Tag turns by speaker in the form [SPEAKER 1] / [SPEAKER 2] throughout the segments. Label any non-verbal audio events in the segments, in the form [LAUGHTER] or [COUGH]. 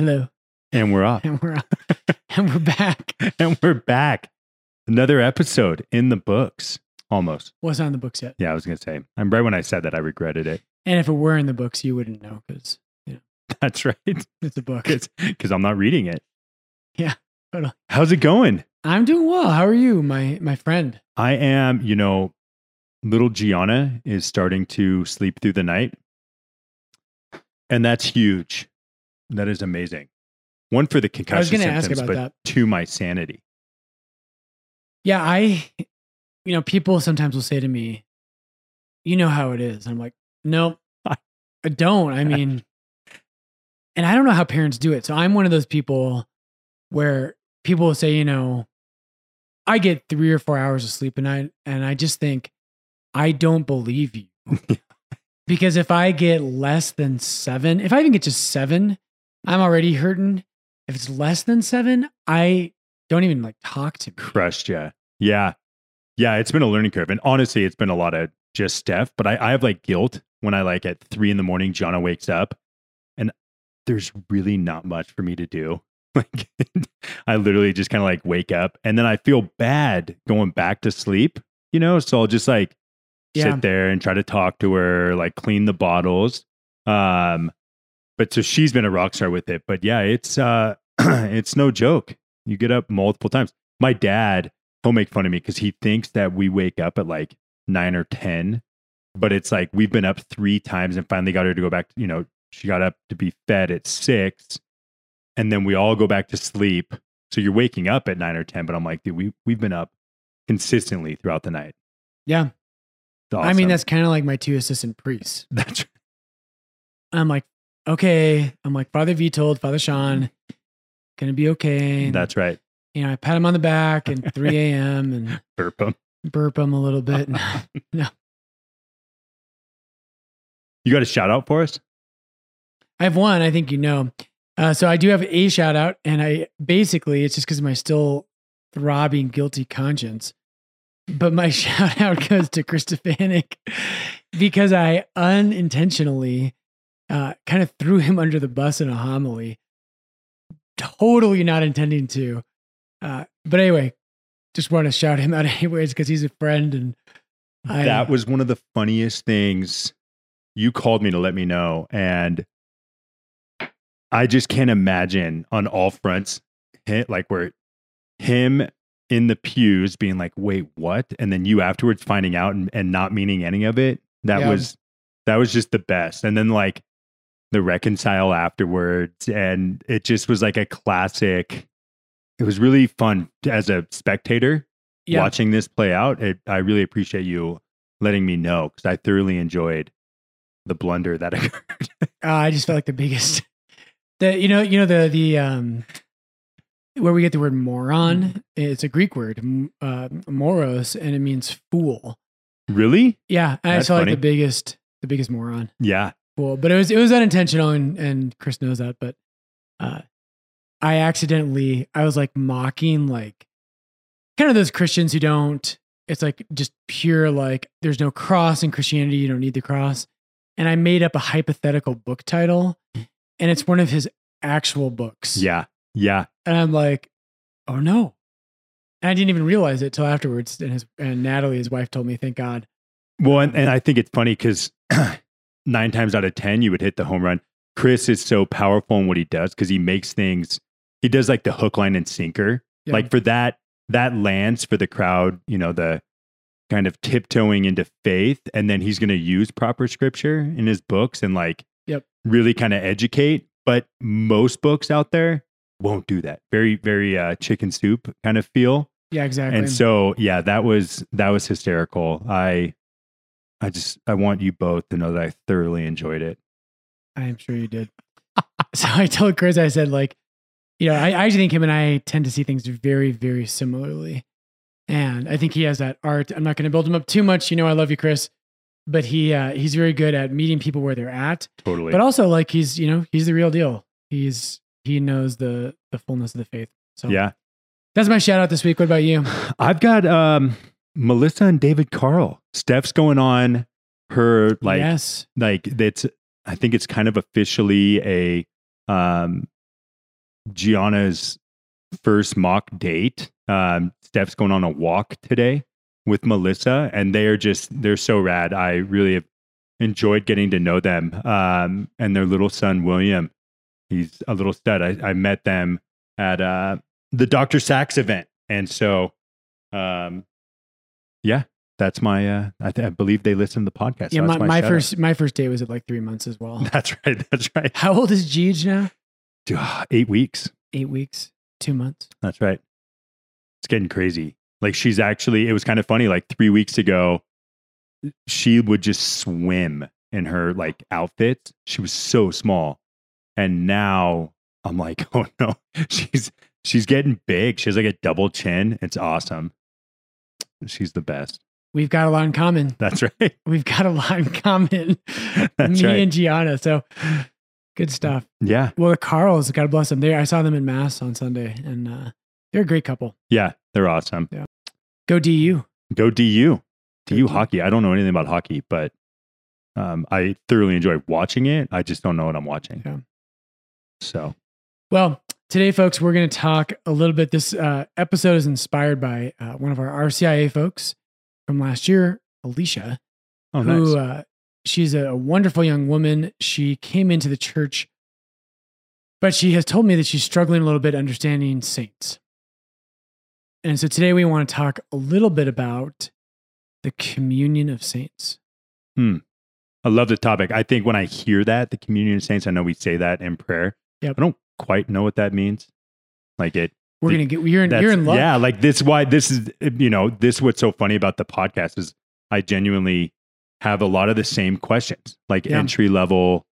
[SPEAKER 1] Hello.
[SPEAKER 2] And we're off.
[SPEAKER 1] And we're [LAUGHS] and we're back. [LAUGHS]
[SPEAKER 2] and we're back. Another episode in the books. Almost.
[SPEAKER 1] Wasn't on the books yet.
[SPEAKER 2] Yeah, I was gonna say. I'm right when I said that I regretted it.
[SPEAKER 1] And if it were in the books, you wouldn't know because [LAUGHS]
[SPEAKER 2] That's right.
[SPEAKER 1] it's a book.
[SPEAKER 2] Because I'm not reading it.
[SPEAKER 1] Yeah, totally.
[SPEAKER 2] How's it going?
[SPEAKER 1] I'm doing well. How are you, my my friend?
[SPEAKER 2] I am, you know, little Gianna is starting to sleep through the night. And that's huge. That is amazing. One for the concussion
[SPEAKER 1] I was going ask
[SPEAKER 2] symptoms, but
[SPEAKER 1] that.
[SPEAKER 2] two, my sanity.
[SPEAKER 1] Yeah, I, you know, people sometimes will say to me, "You know how it is." I'm like, "Nope, [LAUGHS] I don't." I mean, and I don't know how parents do it. So I'm one of those people where people will say, you know, I get three or four hours of sleep a night, and I just think, I don't believe you. [LAUGHS] because if I get less than seven, if I even get just seven, I'm already hurting. If it's less than seven, I don't even like talk to me.
[SPEAKER 2] Crushed, yeah. Yeah. Yeah, it's been a learning curve. And honestly, it's been a lot of just Steph, but I, I have like guilt when I like at three in the morning, Gianna wakes up and there's really not much for me to do. [LAUGHS] Like I literally just kind of like wake up and then I feel bad going back to sleep, you know? So I'll just like
[SPEAKER 1] Yeah.
[SPEAKER 2] sit there and try to talk to her, like clean the bottles. Um, but so she's been a rock star with it. But yeah, it's uh [CLEARS THROAT] it's no joke. You get up multiple times. My dad, he'll make fun of me because he thinks that we wake up at like nine or ten, but it's like we've been up three times and finally got her to go back. You know, she got up to be fed at six, and then we all go back to sleep. So you're waking up at nine or ten, but I'm like, dude, we we've been up consistently throughout the night.
[SPEAKER 1] Yeah.
[SPEAKER 2] It's
[SPEAKER 1] I mean, that's kind of like my two assistant priests. [LAUGHS]
[SPEAKER 2] that's
[SPEAKER 1] I'm like, okay. I'm like, Father Vitold Father Sean, gonna be okay. And,
[SPEAKER 2] that's right.
[SPEAKER 1] you know, I pat him on the back and [LAUGHS] 3 a.m. and
[SPEAKER 2] burp him,
[SPEAKER 1] burp him a little bit. [LAUGHS] No.
[SPEAKER 2] You got a shout out for us?
[SPEAKER 1] I have one, I think you know. Uh, so I do have a shout out, and I basically it's just because of my still throbbing guilty conscience. But my [LAUGHS] shout out goes to Chris Stefanick because I unintentionally uh, kind of threw him [LAUGHS] under the bus in a homily, totally not intending to. Uh, but anyway, just want to shout him out [LAUGHS] anyways because he's a friend and I,
[SPEAKER 2] that was one of the funniest things. You called me to let me know, and I just can't imagine on all fronts, hit like where him in the pews being like, "Wait, what?" and then you afterwards finding out and, and not meaning any of it. That
[SPEAKER 1] Yeah.
[SPEAKER 2] was that was just the best. And then like the reconcile afterwards, and it just was like a classic. It was really fun as a spectator
[SPEAKER 1] yeah,
[SPEAKER 2] watching this play out. It, I really appreciate you letting me know because I thoroughly enjoyed the blunder that [LAUGHS] occurred.
[SPEAKER 1] Uh, I just felt like the biggest. [LAUGHS] The you know you know the the um where we get the word moron. It's a Greek word, uh, moros, and it means fool.
[SPEAKER 2] really?
[SPEAKER 1] Yeah, I
[SPEAKER 2] That's
[SPEAKER 1] just felt
[SPEAKER 2] funny.
[SPEAKER 1] like the biggest the biggest moron
[SPEAKER 2] Yeah.
[SPEAKER 1] But it was it was unintentional, and and Chris knows that. But uh, I accidentally I was like mocking like kind of those Christians who don't. It's like just pure like there's no cross in Christianity. You don't need the cross. And I made up a hypothetical book title, and it's one of his actual books.
[SPEAKER 2] Yeah. Yeah.
[SPEAKER 1] And I'm like, oh no. And I didn't even realize it till afterwards. And his and Natalie, his wife, told me, thank God.
[SPEAKER 2] Well, and, and I think it's funny because [CLEARS THROAT] nine times out of 10, you would hit the home run. Chris is so powerful in what he does because he makes things, he does like the hook, line, and sinker.
[SPEAKER 1] Yeah.
[SPEAKER 2] Like for that, that lands for the crowd, you know, the kind of tiptoeing into faith. And then he's going to use proper scripture in his books and like
[SPEAKER 1] Yep.
[SPEAKER 2] really kind of educate. But most books out there won't do that. Very, very uh, chicken soup kind of feel.
[SPEAKER 1] Yeah, exactly.
[SPEAKER 2] And so, yeah, that was that was hysterical. I, I just I want you both to know that I thoroughly enjoyed it.
[SPEAKER 1] I am sure you did. [LAUGHS] so I told Chris, I said, like, you know, I, I actually think him and I tend to see things very, very similarly. And I think he has that art. I'm not going to build him up too much. You know, I love you, Chris. But he uh, he's very good at meeting people where they're at.
[SPEAKER 2] Totally.
[SPEAKER 1] But also, like, he's you know he's the real deal. He's he knows the the fullness of the faith. So
[SPEAKER 2] yeah.
[SPEAKER 1] that's my shout out this week. What about you? [SIGHS]
[SPEAKER 2] I've got um Melissa and David Carl. Steph's going on her like
[SPEAKER 1] yes,
[SPEAKER 2] like it's I think it's kind of officially a um Gianna's first mock date. Um, Steph's going on a walk today with Melissa, and they are just they're so rad. I really have enjoyed getting to know them. Um, and their little son William, he's a little stud. I, I met them at uh, the Dr. Sax event, and so um, yeah, that's my. Uh, I, th- I believe they listen to the podcast.
[SPEAKER 1] Yeah,
[SPEAKER 2] so
[SPEAKER 1] my, my,
[SPEAKER 2] out.
[SPEAKER 1] first my first date was at like three months as well. [LAUGHS]
[SPEAKER 2] That's right. That's right.
[SPEAKER 1] How old is Jeej now?
[SPEAKER 2] Dude, Eight weeks.
[SPEAKER 1] Eight weeks, two months.
[SPEAKER 2] That's right. It's getting crazy. Like she's actually, it was kind of funny. Like three weeks ago, she would just swim in her like outfits. She was so small. And now I'm like, [LAUGHS] oh no, she's she's getting big. She has like a double chin. It's awesome. She's the best.
[SPEAKER 1] We've got a lot in common.
[SPEAKER 2] That's right. [LAUGHS]
[SPEAKER 1] We've got a lot in common. [LAUGHS] Me
[SPEAKER 2] right.
[SPEAKER 1] and Gianna. So good stuff.
[SPEAKER 2] Yeah.
[SPEAKER 1] Well, the Carls, God bless them. They, I saw them in mass on Sunday, and uh, they're a great couple.
[SPEAKER 2] Yeah. They're awesome.
[SPEAKER 1] Go DU.
[SPEAKER 2] Go DU. DU
[SPEAKER 1] DU.
[SPEAKER 2] hockey. I don't know anything about hockey, but um, I thoroughly enjoy watching it. I just don't know what I'm watching.
[SPEAKER 1] Yeah.
[SPEAKER 2] So
[SPEAKER 1] Well, today, folks, we're going to talk a little bit. This uh, episode is inspired by uh, one of our RCIA folks from last year, Alicia,
[SPEAKER 2] oh
[SPEAKER 1] who
[SPEAKER 2] nice.
[SPEAKER 1] uh, she's a wonderful young woman. She came into the church, but she has told me that she's struggling a little bit understanding saints. And so today we want to talk a little bit about the communion of saints. Hmm.
[SPEAKER 2] I love the topic. I think when I hear that, the communion of saints, I know we say that in prayer.
[SPEAKER 1] Yep.
[SPEAKER 2] I don't quite know what that means. Like it.
[SPEAKER 1] We're gonna get you're in you're in love.
[SPEAKER 2] Yeah, like this. Why this is you know this. What's so funny about the podcast is I genuinely have a lot of the same questions, like
[SPEAKER 1] Yeah.
[SPEAKER 2] entry level,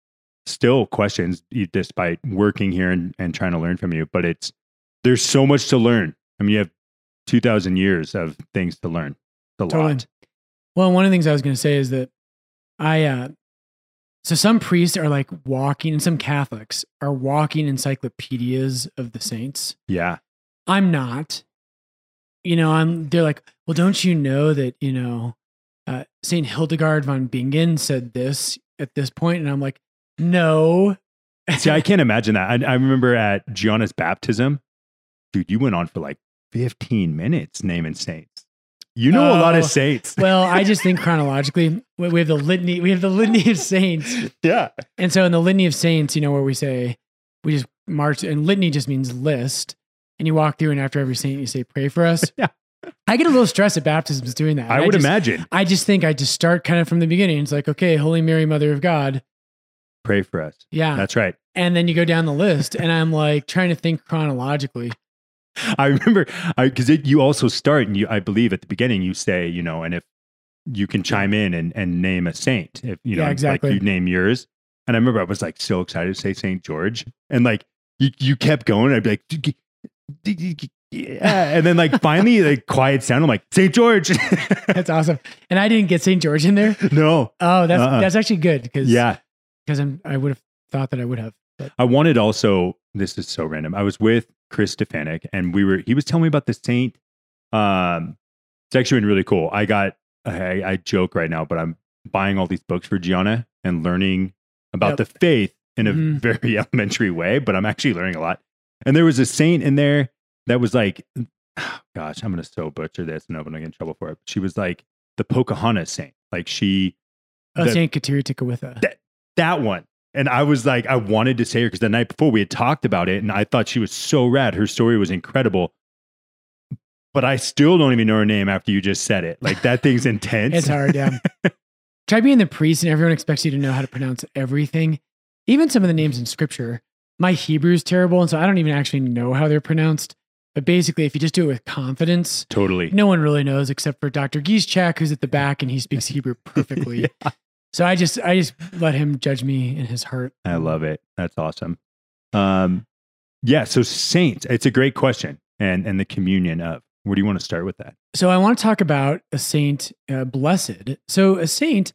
[SPEAKER 2] still questions, despite working here and, and trying to learn from you. But it's there's so much to learn. I mean, you have two thousand years of things to learn. It's a
[SPEAKER 1] Totally.
[SPEAKER 2] lot.
[SPEAKER 1] Well, one of the things I was going to say is that I, uh, so some priests are like walking, and some Catholics are walking encyclopedias of the saints.
[SPEAKER 2] Yeah.
[SPEAKER 1] I'm not. You know, I'm. They're like, well, don't you know that you know, uh, Saint Hildegard von Bingen said this at this point, and I'm like, no. [LAUGHS]
[SPEAKER 2] See, I can't imagine that. I, I remember at Gianna's baptism, dude, you went on for like 15 minutes naming saints. You know a lot
[SPEAKER 1] Oh,
[SPEAKER 2] of saints. [LAUGHS]
[SPEAKER 1] well, I just think [LAUGHS] chronologically, we we have the litany. We have the litany of saints.
[SPEAKER 2] yeah.
[SPEAKER 1] And so in the litany of saints, you know, where we say we just march and litany just means list. And you walk through and after every saint you say, pray for us. [LAUGHS]
[SPEAKER 2] Yeah.
[SPEAKER 1] I get a little stressed at baptisms doing that.
[SPEAKER 2] I would
[SPEAKER 1] just,
[SPEAKER 2] imagine.
[SPEAKER 1] I just think I just start kind of from the beginning. It's like, okay, Holy Mary, Mother of God.
[SPEAKER 2] Pray for us.
[SPEAKER 1] Yeah.
[SPEAKER 2] That's right.
[SPEAKER 1] and then you go down the list and I'm like trying to think chronologically.
[SPEAKER 2] I remember because you also start and you, I believe at the beginning you say, you know, and if you can chime in and, and name a saint, if you know,
[SPEAKER 1] Yeah, exactly.
[SPEAKER 2] like you name yours. And I remember I was like so excited to say Saint George, and like you, you kept going. I'd be like, "D- d- d- d- yeah, and then like finally, like quiet sound. I'm like Saint George. [LAUGHS]
[SPEAKER 1] That's awesome. And I didn't get St. George in there.
[SPEAKER 2] no,
[SPEAKER 1] Oh, that's
[SPEAKER 2] Uh-uh.
[SPEAKER 1] that's actually good because
[SPEAKER 2] yeah,
[SPEAKER 1] because I'm I would have thought that I would have. But
[SPEAKER 2] I wanted also. This is so random. I was with Chris Stefanick, and we were. He was telling me about the saint. Um, it's actually been really cool. I got. I, I joke right now, but I'm buying all these books for Gianna and learning about
[SPEAKER 1] Yep.
[SPEAKER 2] the faith in a
[SPEAKER 1] Mhm.
[SPEAKER 2] very [LAUGHS] elementary way. But I'm actually learning a lot. And there was a saint in there that was like, [SIGHS] gosh, I'm gonna so butcher this, and I'm gonna get in trouble for it. But She was like the Pocahontas saint. Like she
[SPEAKER 1] oh,
[SPEAKER 2] The-
[SPEAKER 1] St. Kateri Tekakwitha.
[SPEAKER 2] That- that one. And I was like, I wanted to say her because the night before we had talked about it, and I thought she was so rad. Her story was incredible. But I still don't even know her name after you just said it. Like that thing's [LAUGHS] intense.
[SPEAKER 1] It's hard, yeah. [LAUGHS] Try being the priest and everyone expects you to know how to pronounce everything, even some of the names in scripture. My Hebrew is terrible, and so I don't even actually know how they're pronounced. But basically, if you just do it with confidence,
[SPEAKER 2] Totally.
[SPEAKER 1] no one really knows except for Dr. Gieschak, who's at the back and he speaks [LAUGHS] Hebrew perfectly.
[SPEAKER 2] Yeah,
[SPEAKER 1] So I just I just let him judge me in his heart.
[SPEAKER 2] I love it. That's awesome. Um, yeah. So saints, it's a great question, and and the communion of. Where do you want to start with that?
[SPEAKER 1] So I want to talk about a saint, uh, blessed. So a saint,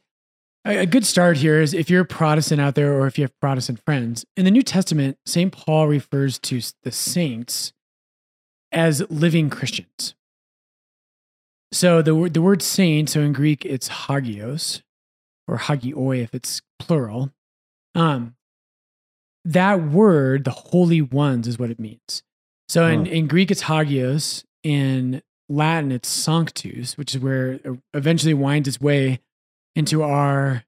[SPEAKER 1] a, good start here is if you're a Protestant out there, or if you have Protestant friends. In the New Testament, Saint Paul refers to the saints as living Christians. So the word the word saint, so in Greek it's hagios, or hagioi if it's plural. Um, that word, the holy ones, is what it means. So in, in Greek, it's hagios. In Latin, it's sanctus, which is where it eventually winds its way into our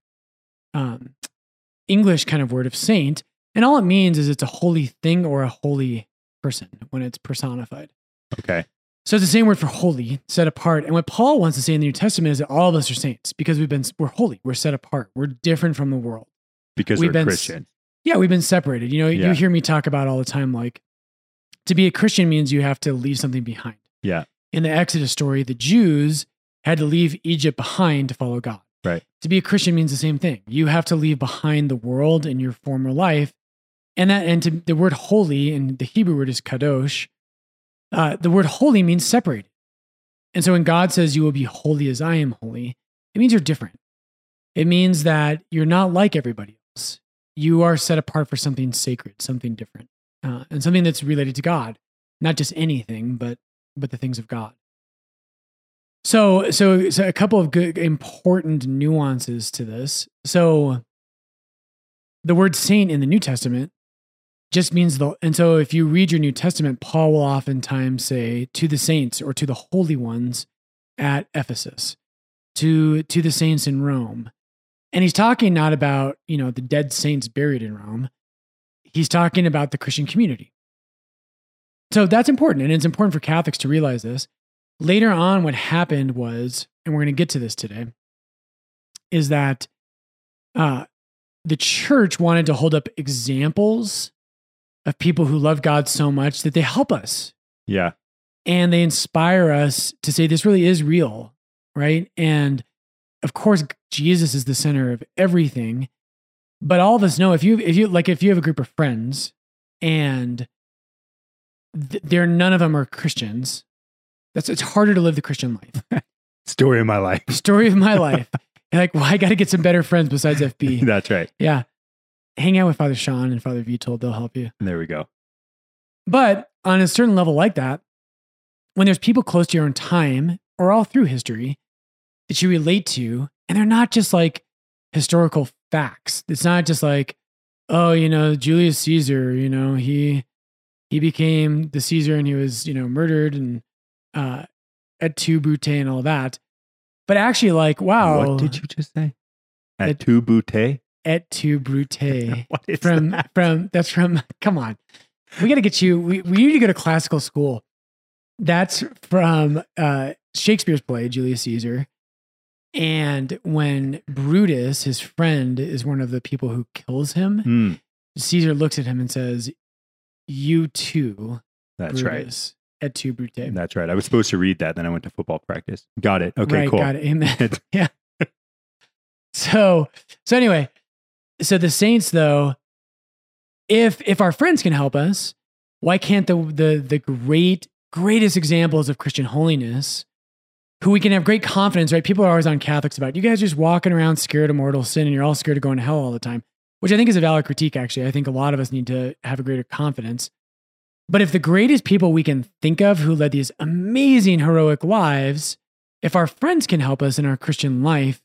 [SPEAKER 1] um, English kind of word of saint. And all it means is it's a holy thing or a holy person when it's personified.
[SPEAKER 2] Okay.
[SPEAKER 1] So it's the same word for holy, set apart. And what Paul wants to say in the New Testament is that all of us are saints because we've been we're holy, we're set apart, we're different from the world.
[SPEAKER 2] Because
[SPEAKER 1] We've
[SPEAKER 2] we're
[SPEAKER 1] been
[SPEAKER 2] Christian.
[SPEAKER 1] Yeah, we've been separated. You know,
[SPEAKER 2] Yeah.
[SPEAKER 1] you hear me talk about all the time like to be a Christian means you have to leave something behind.
[SPEAKER 2] Yeah.
[SPEAKER 1] In the Exodus story, the Jews had to leave Egypt behind to follow God.
[SPEAKER 2] Right.
[SPEAKER 1] To be a Christian means the same thing. You have to leave behind the world and your former life. And that and to, the word holy and the Hebrew word is kadosh. Uh, the word holy means separated. And so when God says you will be holy as I am holy, it means you're different. It means that you're not like everybody else. You are set apart for something sacred, something different, uh, and something that's related to God, not just anything, but but the things of God. So, so, so a couple of good, important nuances to this. So, the word saint in the New Testament just means the, and so if you read your New Testament, Paul will oftentimes say to the saints or to the holy ones at Ephesus, to to the saints in Rome, and he's talking not about you know the dead saints buried in Rome. He's talking about the Christian community. So that's important, and it's important for Catholics to realize this later on what happened was and we're going to get to this today is that uh, the church wanted to hold up examples of people who love god so much that they help us.
[SPEAKER 2] Yeah.
[SPEAKER 1] and they inspire us to say this really is real right? And of course jesus is the center of everything. But all of us know if you if you like if you have a group of friends and th- they're none of them are christians that's it's harder to live the christian life [LAUGHS]
[SPEAKER 2] Story of my life. [LAUGHS]
[SPEAKER 1] story of my life You're like well i got to get some better friends besides fb [LAUGHS]
[SPEAKER 2] That's right.
[SPEAKER 1] yeah hang out with father sean and father vitold they'll help you
[SPEAKER 2] There we go.
[SPEAKER 1] But on a certain level like that, when there's people close to your own time or all through history that you relate to, and they're not just like historical facts. It's not just like, oh, you know, Julius Caesar, you know, he he became the Caesar and he was, you know, murdered and uh at two and all that. But actually, like, wow,
[SPEAKER 2] What did you just say? At
[SPEAKER 1] It-
[SPEAKER 2] two boute?
[SPEAKER 1] et tu brute [LAUGHS]
[SPEAKER 2] What is
[SPEAKER 1] from
[SPEAKER 2] that?
[SPEAKER 1] from that's from [LAUGHS] come on we got to get you we, we need to go to classical school that's from uh shakespeare's play julius caesar and when brutus his friend is one of the people who kills him
[SPEAKER 2] Hmm,
[SPEAKER 1] caesar looks at him and says you too
[SPEAKER 2] that's right.
[SPEAKER 1] brutus et tu brute
[SPEAKER 2] That's right. I was supposed to read that. Then I went to football practice. Got it. Okay,
[SPEAKER 1] right,
[SPEAKER 2] cool.
[SPEAKER 1] got it. Amen. [LAUGHS] [LAUGHS] yeah. So, so anyway, so the saints though, if if our friends can help us, why can't the the the great greatest examples of Christian holiness, who we can have great confidence, right? People are always on Catholics about you guys just walking around scared of mortal sin and you're all scared of going to hell all the time, which I think is a valid critique. Actually, I think a lot of us need to have a greater confidence. But if the greatest people we can think of who led these amazing heroic lives, if our friends can help us in our Christian life,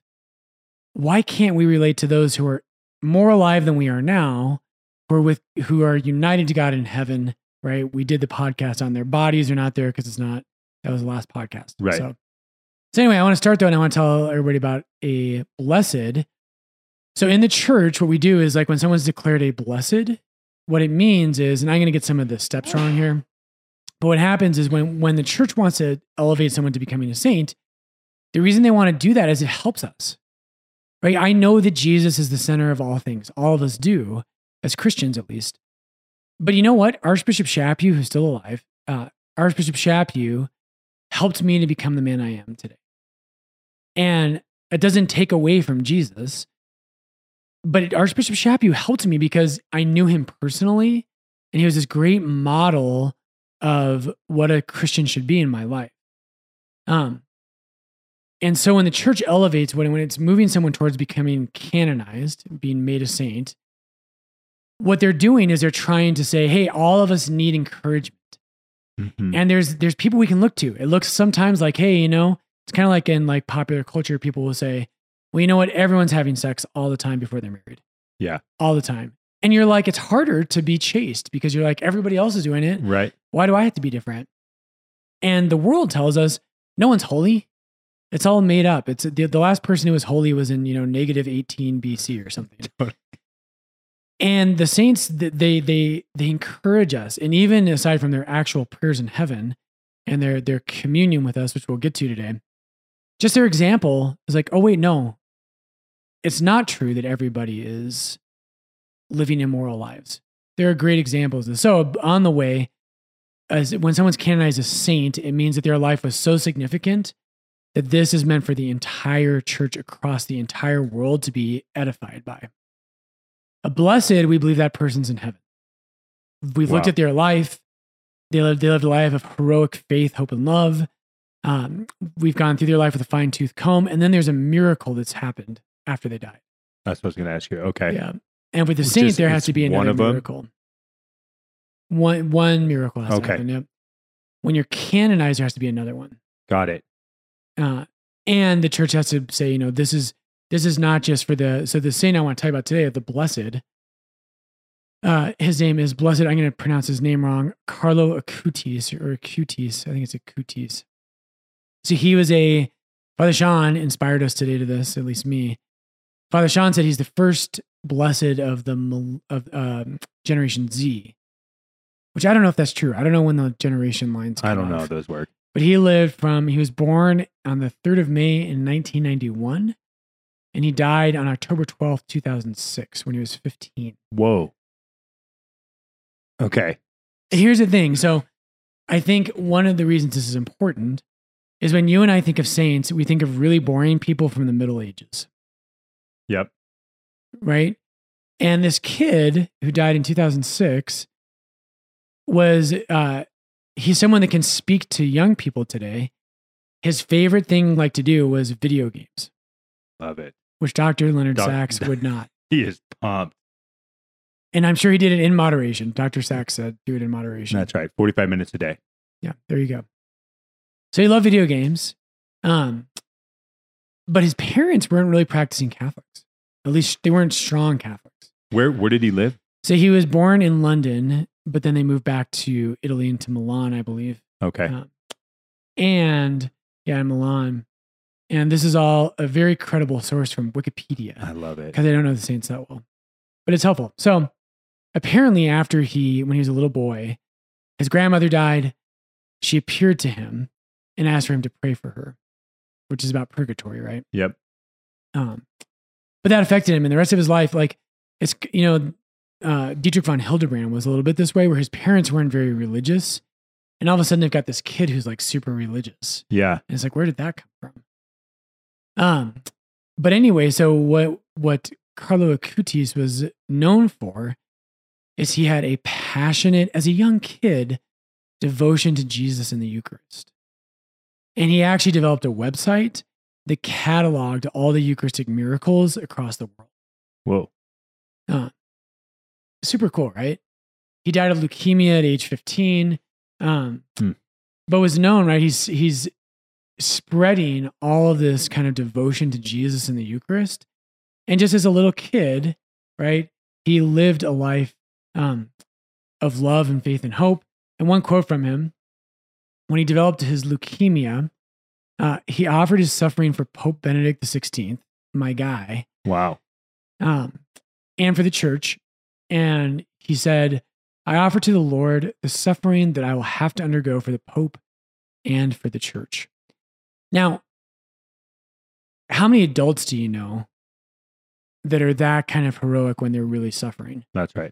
[SPEAKER 1] why can't we relate to those who are more alive than we are now, who are with who are united to God in heaven? Right? We did the podcast on their bodies are not there because it's not. That was the last podcast.
[SPEAKER 2] Right.
[SPEAKER 1] So, so anyway, I want to start though, and I want to tell everybody about a blessed. So in the church, what we do is like when someone's declared a blessed, what it means is, and I'm going to get some of the steps wrong here, but what happens is when when the church wants to elevate someone to becoming a saint, the reason they want to do that is it helps us. Right? I know that Jesus is the center of all things. All of us do, as Christians at least. But you know what? Archbishop Chaput, who's still alive, uh, Archbishop Chaput helped me to become the man I am today. And it doesn't take away from Jesus. But Archbishop Chaput helped me because I knew him personally. And he was this great model of what a Christian should be in my life. Um, and so when the church elevates, when, when it's moving someone towards becoming canonized, being made a saint, what they're doing is they're trying to say, hey, all of us need encouragement.
[SPEAKER 2] Mhm.
[SPEAKER 1] And there's there's people we can look to. It looks sometimes like, hey, you know, it's kind of like in like popular culture, people will say, well, you know what? Everyone's having sex all the time before they're married.
[SPEAKER 2] Yeah.
[SPEAKER 1] All the time. And you're like, it's harder to be chaste because you're like, everybody else is doing it.
[SPEAKER 2] Right.
[SPEAKER 1] Why do I have to be different? And the world tells us no one's holy. It's all made up. It's the, the last person who was holy was in, you know, negative 18 BC or something. [LAUGHS] and the saints, they, they, they encourage us. And even aside from their actual prayers in heaven and their, their communion with us, which we'll get to today, just their example is like, oh, wait, no, it's not true that everybody is living immoral lives. There are great examples. Of. So on the way, as when someone's canonized a saint, it means that their life was so significant that this is meant for the entire church across the entire world to be edified by. A blessed, we believe that person's in heaven. We've wow. looked at their life. They lived, they lived a life of heroic faith, hope, and love. Um, we've gone through their life with a fine tooth comb. And then there's a miracle that's happened after they died.
[SPEAKER 2] That's what I was going to ask you. Okay.
[SPEAKER 1] Yeah. And with the saint, Just, there has to be another miracle. One one miracle has okay. to happen. Yep. When you're canonized, there has to be another one.
[SPEAKER 2] Got it.
[SPEAKER 1] Uh, and the church has to say, you know, this is this is not just for the so the saint I want to talk about today, the blessed. Uh, his name is blessed. I'm going to pronounce his name wrong. Carlo Acutis or Acutis. I think it's Acutis. So he was a Father Sean inspired us today to this, at least me. Father Sean said he's the first blessed of the of um, Generation Z, which I don't know if that's true. I don't know when the generation lines.
[SPEAKER 2] I don't know how those work.
[SPEAKER 1] But he lived from he was born on the third of May in 1991, and he died on October 12th, 2006, when he was 15.
[SPEAKER 2] Whoa. Okay.
[SPEAKER 1] Here's the thing. So, I think one of the reasons this is important is when you and I think of saints, we think of really boring people from the Middle Ages.
[SPEAKER 2] Yep.
[SPEAKER 1] Right. And this kid who died in 2006 was, uh, he's someone that can speak to young people today. His favorite thing like to do was video games.
[SPEAKER 2] Love it.
[SPEAKER 1] Which Dr. Leonard Doc- Sax would [LAUGHS] not.
[SPEAKER 2] he is pumped.
[SPEAKER 1] And I'm sure he did it in moderation. Dr. Sax said do it in moderation.
[SPEAKER 2] That's right. 45 minutes a day.
[SPEAKER 1] Yeah, there you go. So he loved video games. Um, but his parents weren't really practicing Catholics. At least they weren't strong Catholics.
[SPEAKER 2] Where where did he live?
[SPEAKER 1] So he was born in London, but then they moved back to Italy and to Milan, I believe.
[SPEAKER 2] Okay. Um,
[SPEAKER 1] and yeah, in Milan. And this is all a very credible source from Wikipedia.
[SPEAKER 2] I love it.
[SPEAKER 1] Because I don't know the saints that well. But it's helpful. So apparently after he when he was a little boy, his grandmother died. She appeared to him and asked for him to pray for her, which is about purgatory, right?
[SPEAKER 2] Yep.
[SPEAKER 1] Um, but that affected him, and the rest of his life, like it's you know, uh, Dietrich von Hildebrand was a little bit this way, where his parents weren't very religious, and all of a sudden they've got this kid who's like super religious.
[SPEAKER 2] Yeah,
[SPEAKER 1] and it's like, where did that come from? Um, but anyway, so what what Carlo Acutis was known for is he had a passionate, as a young kid, devotion to Jesus in the Eucharist. And he actually developed a website that cataloged all the Eucharistic miracles across the world.
[SPEAKER 2] Whoa.
[SPEAKER 1] Uh, super cool, right? He died of leukemia at age 15. Um, hmm. But was known, right? He's he's spreading all of this kind of devotion to Jesus in the Eucharist. And just as a little kid, right, he lived a life um, of love and faith and hope. And one quote from him when he developed his leukemia, uh, he offered his suffering for Pope Benedict XVI, my guy.
[SPEAKER 2] Wow.
[SPEAKER 1] Um, and for the church. And he said, I offer to the Lord the suffering that I will have to undergo for the Pope and for the church. Now, how many adults do you know that are that kind of heroic when they're really suffering?
[SPEAKER 2] That's right.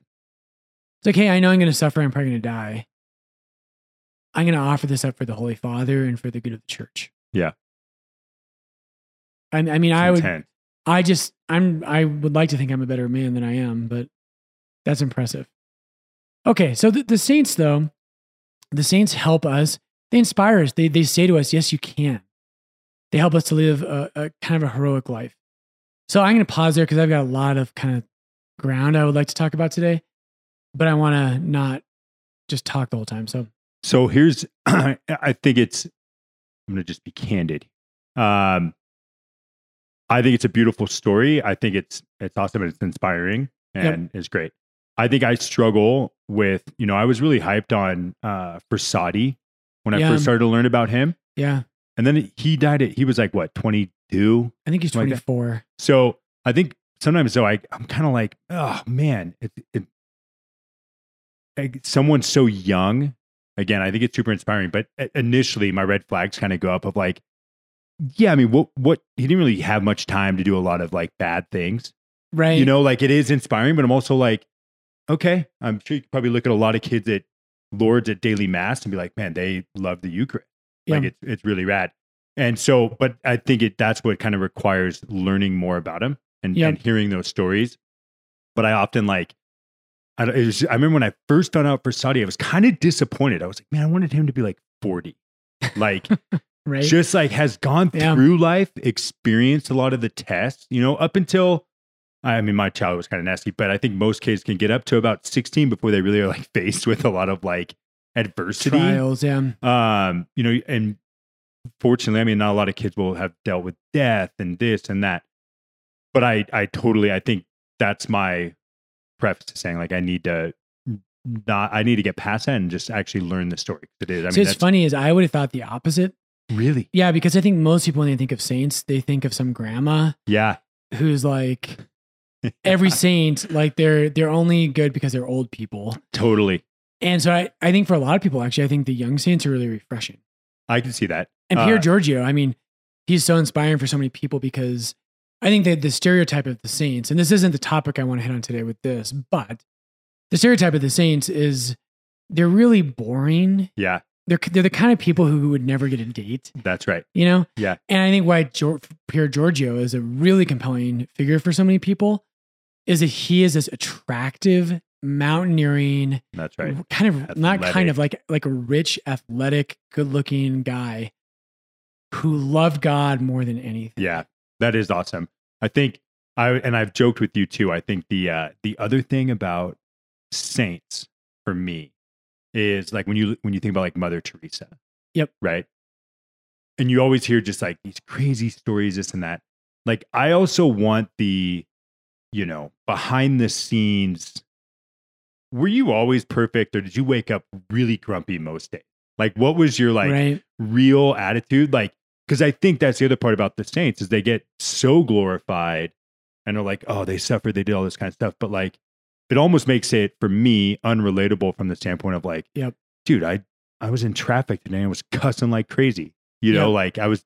[SPEAKER 1] It's like, hey, I know I'm going to suffer. I'm probably going to die. I'm going to offer this up for the Holy Father and for the good of the church.
[SPEAKER 2] Yeah.
[SPEAKER 1] I, I mean, it's I would, I just, I'm, I would like to think I'm a better man than I am, but that's impressive. Okay. So the, the saints, though, the saints help us. They inspire us. They, they say to us, yes, you can. They help us to live a, a kind of a heroic life. So I'm going to pause there because I've got a lot of kind of ground I would like to talk about today, but I want to not just talk the whole time. So
[SPEAKER 2] so here's, [CLEARS THROAT] I think it's, I'm going to just be candid. Um, I think it's a beautiful story. I think it's it's awesome and it's inspiring and yep. it's great. I think I struggle with, you know, I was really hyped on uh Frassati when I first started to learn about him.
[SPEAKER 1] Yeah.
[SPEAKER 2] And then he died at he was like what, 22?
[SPEAKER 1] I think he's
[SPEAKER 2] Like
[SPEAKER 1] 24.
[SPEAKER 2] So I think sometimes so I I'm kind of like, oh man, it, it like, someone so young. Again, I think it's super inspiring. But initially, my red flags kind of go up of like, yeah, I mean, what what he didn't really have much time to do a lot of like bad things.
[SPEAKER 1] Right.
[SPEAKER 2] You know, like it is inspiring, but I'm also like, okay, I'm sure you could probably look at a lot of kids at Lords at daily mass and be like, man, they love the Eucharist. Like it's it's really rad. And so, but I think it that's what kind of requires learning more about him and,
[SPEAKER 1] Yep.
[SPEAKER 2] and hearing those stories. But I often like, I, was, I remember when I first found out Frassati, I was kind of disappointed. I was like, man, I wanted him to be like 40. Like, [LAUGHS]
[SPEAKER 1] right.
[SPEAKER 2] just like has gone
[SPEAKER 1] Yeah.
[SPEAKER 2] through life, experienced a lot of the tests, you know, up until I mean, my child was kind of nasty, but I think most kids can get up to about 16 before they really are like [LAUGHS] faced with a lot of like adversity.
[SPEAKER 1] Trials. Yeah.
[SPEAKER 2] Um, you know, and fortunately, I mean, not a lot of kids will have dealt with death and this and that. But I, I totally, I think that's my preface to saying like I need to not, I need to get past that and just actually learn the story. It is. I
[SPEAKER 1] so
[SPEAKER 2] mean,
[SPEAKER 1] it's funny is I would have thought the opposite.
[SPEAKER 2] really,
[SPEAKER 1] Yeah, because I think most people when they think of saints, they think of some grandma
[SPEAKER 2] yeah,
[SPEAKER 1] who's like every [LAUGHS] saint, like they're they're only good because they're old people.
[SPEAKER 2] totally.
[SPEAKER 1] And so I, I think for a lot of people, actually, I think the young saints are really refreshing.
[SPEAKER 2] I can see that.
[SPEAKER 1] And Pier
[SPEAKER 2] Uh,
[SPEAKER 1] Giorgio, I mean, he's so inspiring for so many people because I think that the stereotype of the saints, and this isn't the topic I want to hit on today with this, but the stereotype of the saints is they're really boring.
[SPEAKER 2] Yeah,
[SPEAKER 1] They're they're the kind of people who would never get a date,
[SPEAKER 2] that's right.
[SPEAKER 1] you know.
[SPEAKER 2] Yeah.
[SPEAKER 1] And I think why Gior- Pier Giorgio is a really compelling figure for so many people is that he is this attractive, mountaineering,
[SPEAKER 2] That's right.
[SPEAKER 1] kind of not kind of like like a rich, athletic, good-looking guy who loved God more than anything.
[SPEAKER 2] Yeah, that is awesome. I think I and I've joked with you too. I think the uh the other thing about saints for me is like when you when you think about like Mother Teresa.
[SPEAKER 1] Yep.
[SPEAKER 2] Right. And you always hear just like these crazy stories, this and that. Like I also want the, you know, behind the scenes. Were you always perfect, or did you wake up really grumpy most days? Like, what was your like
[SPEAKER 1] right.
[SPEAKER 2] real attitude like because i think that's the other part about the saints is they get so glorified and they're like oh they suffered they did all this kind of stuff but like it almost makes it for me unrelatable from the standpoint of like
[SPEAKER 1] Yep.
[SPEAKER 2] dude i i was in traffic today and I was [LAUGHS] cussing like crazy you know
[SPEAKER 1] Yep.
[SPEAKER 2] like i was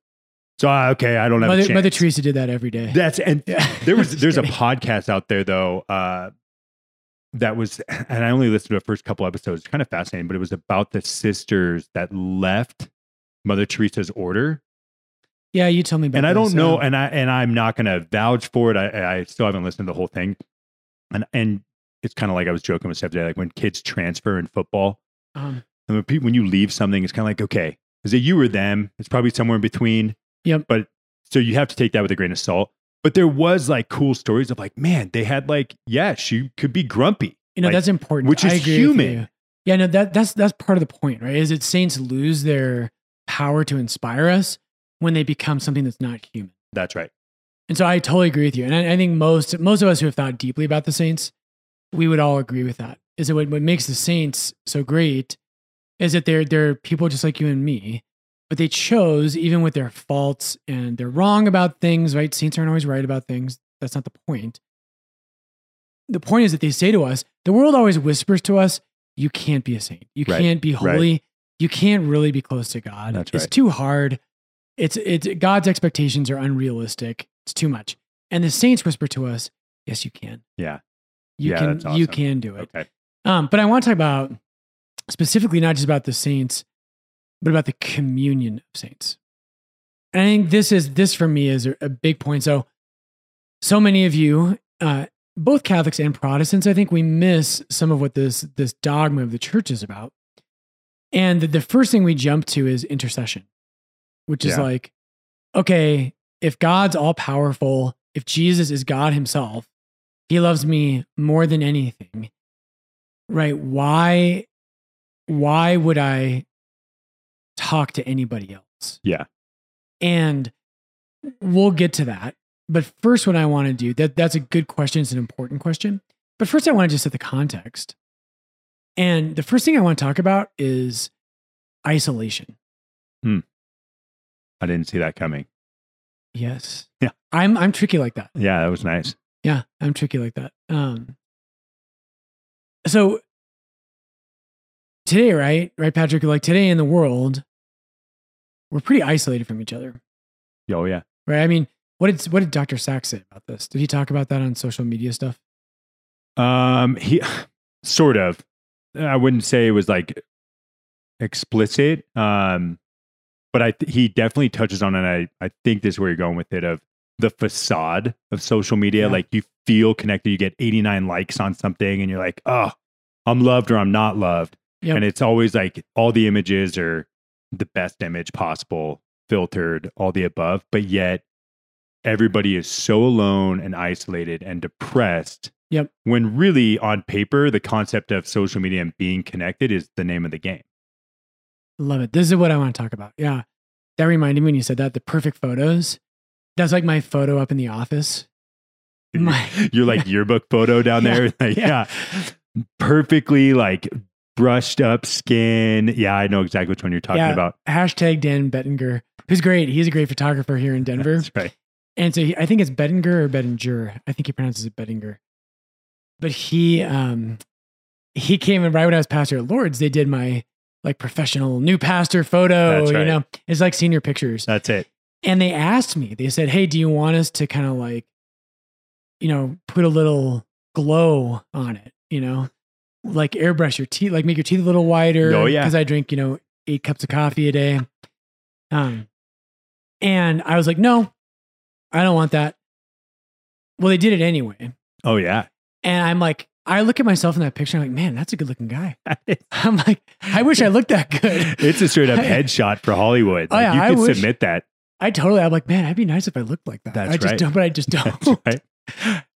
[SPEAKER 2] so ah, okay i don't have
[SPEAKER 1] Mother. Mother Teresa did that every day.
[SPEAKER 2] that's and [LAUGHS]
[SPEAKER 1] Yeah.
[SPEAKER 2] there was there's a podcast out there though uh that was [LAUGHS] and i only listened to the first couple episodes it's kind of fascinating but it was about the sisters that left mother teresa's order
[SPEAKER 1] yeah, you told me about
[SPEAKER 2] and i don't know and i and i'm not going to vouch for it i i still haven't listened to the whole thing and and it's kind of like i was joking with Steph today like when kids transfer in football
[SPEAKER 1] um,
[SPEAKER 2] and when, people, when you leave something it's kind of like okay is it you or them it's probably somewhere in between
[SPEAKER 1] Yep.
[SPEAKER 2] but so you have to take that with a grain of salt but there was like cool stories of like man they had like yeah she could be grumpy
[SPEAKER 1] you know
[SPEAKER 2] like,
[SPEAKER 1] that's important.
[SPEAKER 2] which is human.
[SPEAKER 1] Yeah, no, that that's that's part of the point, right? Is it saints lose their power to inspire us when they become something that's not human.
[SPEAKER 2] that's right
[SPEAKER 1] And so I totally agree with you. And I, I think most most of us who have thought deeply about the saints, we would all agree with that. Is that what, what makes the saints so great is that they're they're people just like you and me, but they chose, even with their faults and they're wrong about things, right? Saints aren't always right about things. That's not the point. The point is that they say to us, the world always whispers to us, you can't be a saint. You
[SPEAKER 2] Right,
[SPEAKER 1] can't be
[SPEAKER 2] right.
[SPEAKER 1] holy. You can't really be close to God.
[SPEAKER 2] That's
[SPEAKER 1] it's
[SPEAKER 2] right.
[SPEAKER 1] too hard. It's it's God's expectations are unrealistic. It's too much. And the saints whisper to us, yes, you can.
[SPEAKER 2] Yeah.
[SPEAKER 1] You
[SPEAKER 2] Yeah,
[SPEAKER 1] can
[SPEAKER 2] that's
[SPEAKER 1] you can do it.
[SPEAKER 2] okay
[SPEAKER 1] Um, but I want to talk about specifically not just about the saints, but about the communion of saints. And I think this is this for me is a, a big point. So, so many of you, uh, both Catholics and Protestants, I think we miss some of what this this dogma of the church is about. And the, the first thing we jump to is intercession, which is
[SPEAKER 2] Yeah.
[SPEAKER 1] like, okay, if God's all powerful, if Jesus is God Himself, He loves me more than anything right why why would i talk to anybody else
[SPEAKER 2] Yeah.
[SPEAKER 1] and we'll get to that but first what i want to do that that's a good question it's an important question But first, I want to just set the context. And the first thing I want to talk about is isolation. Hmm.
[SPEAKER 2] I didn't see that coming.
[SPEAKER 1] Yes.
[SPEAKER 2] Yeah.
[SPEAKER 1] I'm I'm tricky like that.
[SPEAKER 2] Yeah, that was nice.
[SPEAKER 1] Yeah, I'm tricky like that. Um so today, right? Right, Patrick, like today in the world, we're pretty isolated from each other.
[SPEAKER 2] Oh yeah.
[SPEAKER 1] Right? I mean, what did what did Dr. Sax say about this? Did he talk about that on social media stuff?
[SPEAKER 2] Um, he [SIGHS] sort of. I wouldn't say it was like explicit. Um, but I th- he definitely touches on, and I I think this is where you're going with it of the facade of social media.
[SPEAKER 1] Yeah.
[SPEAKER 2] Like you feel connected, you get 89 likes on something, and you're like, oh, I'm loved or I'm not loved.
[SPEAKER 1] Yep.
[SPEAKER 2] And it's always like all the images are the best image possible, filtered, all the above, but yet everybody is so alone and isolated and depressed.
[SPEAKER 1] Yep.
[SPEAKER 2] When really on paper, the concept of social media and being connected is the name of the game.
[SPEAKER 1] Love it. This is what I want to talk about. Yeah. That reminded me when you said that, the perfect photos. That's like my photo up in the office. [LAUGHS] My
[SPEAKER 2] Your [LAUGHS] like yearbook photo down
[SPEAKER 1] Yeah,
[SPEAKER 2] there. [LAUGHS] Like,
[SPEAKER 1] yeah.
[SPEAKER 2] yeah. Perfectly like brushed up skin. Yeah, I know exactly which one you're talking
[SPEAKER 1] Yeah.
[SPEAKER 2] about.
[SPEAKER 1] hashtag Dan Bettinger, who's great. He's a great photographer here in Denver.
[SPEAKER 2] That's right.
[SPEAKER 1] And so he, I think it's Bettinger or Bettinger. I think he pronounces it Bettinger. But he um he came in right when I was pastor at Lords. They did my like professional new pastor photo.
[SPEAKER 2] That's
[SPEAKER 1] You know, it's like senior pictures.
[SPEAKER 2] That's it.
[SPEAKER 1] And they asked me. They said, "Hey, do you want us to kind of like, you know, put a little glow on it? You know, like airbrush your teeth, like make your teeth a little wider.
[SPEAKER 2] Oh, yeah.
[SPEAKER 1] because I drink, you know, eight cups of coffee a day. Um, and I was like, no, I don't want that. Well, they did it anyway.
[SPEAKER 2] Oh yeah.
[SPEAKER 1] And I'm like, I look at myself in that picture. I'm like, man, that's a good looking guy. [LAUGHS] I'm like, I wish I looked that good.
[SPEAKER 2] it's a straight up [LAUGHS] headshot for Hollywood.
[SPEAKER 1] Oh,
[SPEAKER 2] Like,
[SPEAKER 1] yeah,
[SPEAKER 2] you
[SPEAKER 1] I
[SPEAKER 2] could
[SPEAKER 1] wish-
[SPEAKER 2] submit that.
[SPEAKER 1] I totally, I'm like, man, I'd be nice if I looked like that.
[SPEAKER 2] That's
[SPEAKER 1] I just
[SPEAKER 2] right.
[SPEAKER 1] don't, but I just [LAUGHS] don't.
[SPEAKER 2] Right.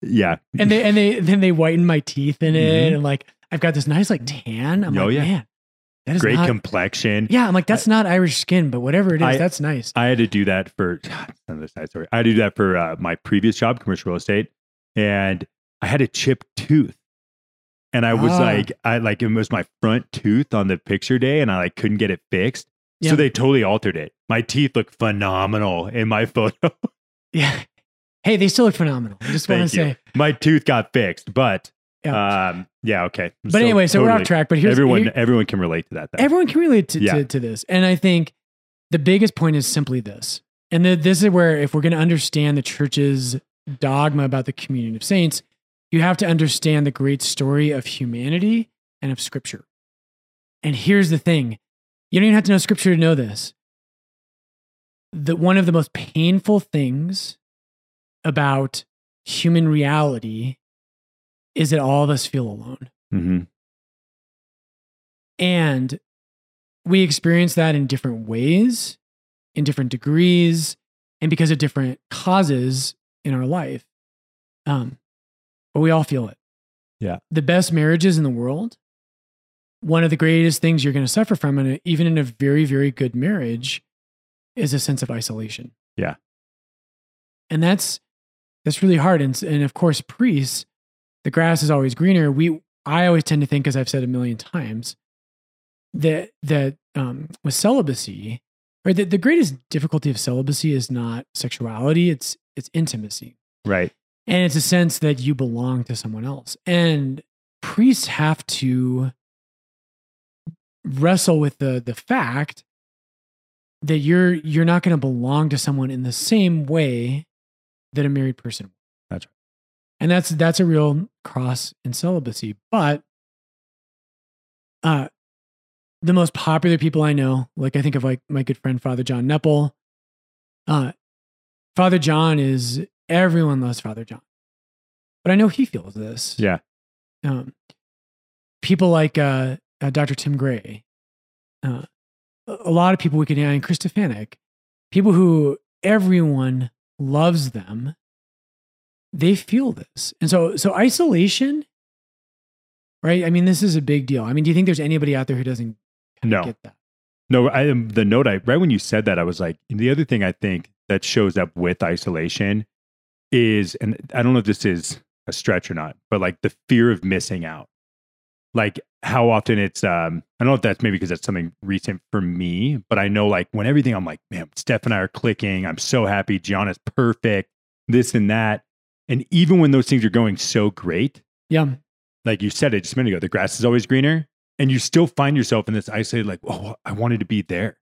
[SPEAKER 2] Yeah.
[SPEAKER 1] and they and they then they whiten my teeth in it,
[SPEAKER 2] Mhm.
[SPEAKER 1] and like I've got this nice like tan. I'm
[SPEAKER 2] Oh,
[SPEAKER 1] like,
[SPEAKER 2] yeah.
[SPEAKER 1] man, that is
[SPEAKER 2] Great
[SPEAKER 1] not.
[SPEAKER 2] complexion.
[SPEAKER 1] yeah, I'm like, that's not Irish skin, but whatever it is,
[SPEAKER 2] I-
[SPEAKER 1] that's nice.
[SPEAKER 2] I had to do that for [SIGHS] another side story. I had to do that for uh, my previous job, commercial real estate, and I had a chipped tooth. And I was
[SPEAKER 1] Ah.
[SPEAKER 2] like, I like it was my front tooth on the picture day, and I like couldn't get it fixed.
[SPEAKER 1] Yeah.
[SPEAKER 2] So they totally altered it. My teeth look phenomenal in my [LAUGHS] photo.
[SPEAKER 1] yeah. Hey, they still look phenomenal. I just want to say.
[SPEAKER 2] my tooth got fixed, but
[SPEAKER 1] Yeah.
[SPEAKER 2] um, yeah, okay.
[SPEAKER 1] but anyway, so we're off track. But here's
[SPEAKER 2] everyone,
[SPEAKER 1] here-
[SPEAKER 2] everyone can relate to that. Though.
[SPEAKER 1] everyone can relate to,
[SPEAKER 2] Yeah.
[SPEAKER 1] to, to this. And I think the biggest point is simply this. And th- this is where, if we're going to understand the church's dogma about the communion of saints, you have to understand the great story of humanity and of scripture. And here's the thing you don't even have to know scripture to know this. That one of the most painful things about human reality is that all of us feel alone.
[SPEAKER 2] hmm
[SPEAKER 1] And we experience that in different ways, in different degrees, and because of different causes in our life. Um, but we all feel it.
[SPEAKER 2] Yeah.
[SPEAKER 1] The best marriages in the world, one of the greatest things you're going to suffer from, in a, even in a very, very good marriage, is a sense of isolation.
[SPEAKER 2] Yeah.
[SPEAKER 1] And that's that's really hard. And, and of course, priests, the grass is always greener. We I always tend to think, as I've said a million times, that that um, with celibacy, or the, the greatest difficulty of celibacy is not sexuality; it's it's intimacy,
[SPEAKER 2] Right.
[SPEAKER 1] And it's a sense that you belong to someone else. And priests have to wrestle with the the fact that you're you're not going to belong to someone in the same way that a married person. will.
[SPEAKER 2] That's right.
[SPEAKER 1] And that's that's a real cross in celibacy. But uh the most popular people I know, like I think of like my good friend Father John Nepil. Uh Father John is everyone loves Father John. But I know he feels this.
[SPEAKER 2] Yeah.
[SPEAKER 1] Um people like uh, uh Dr. Tim Gray. Uh a lot of people we could and Chris Stefanick, people who everyone loves them they feel this and so so isolation right i mean this is a big deal i mean do you think there's anybody out there who doesn't kind
[SPEAKER 2] No.
[SPEAKER 1] of get that
[SPEAKER 2] No, I um, the note I right when you said that I was like the other thing I think that shows up with isolation is and I don't know if this is a stretch or not, but like the fear of missing out. Like how often it's um I don't know if that's maybe because that's something recent for me, but I know like when everything I'm like, man, Steph and I are clicking. I'm so happy. Gianna's perfect, this and that. And even when those things are going so great,
[SPEAKER 1] Yeah.
[SPEAKER 2] like you said it just a minute ago, the grass is always greener. And you still find yourself in this isolated, like, oh, I wanted to be there.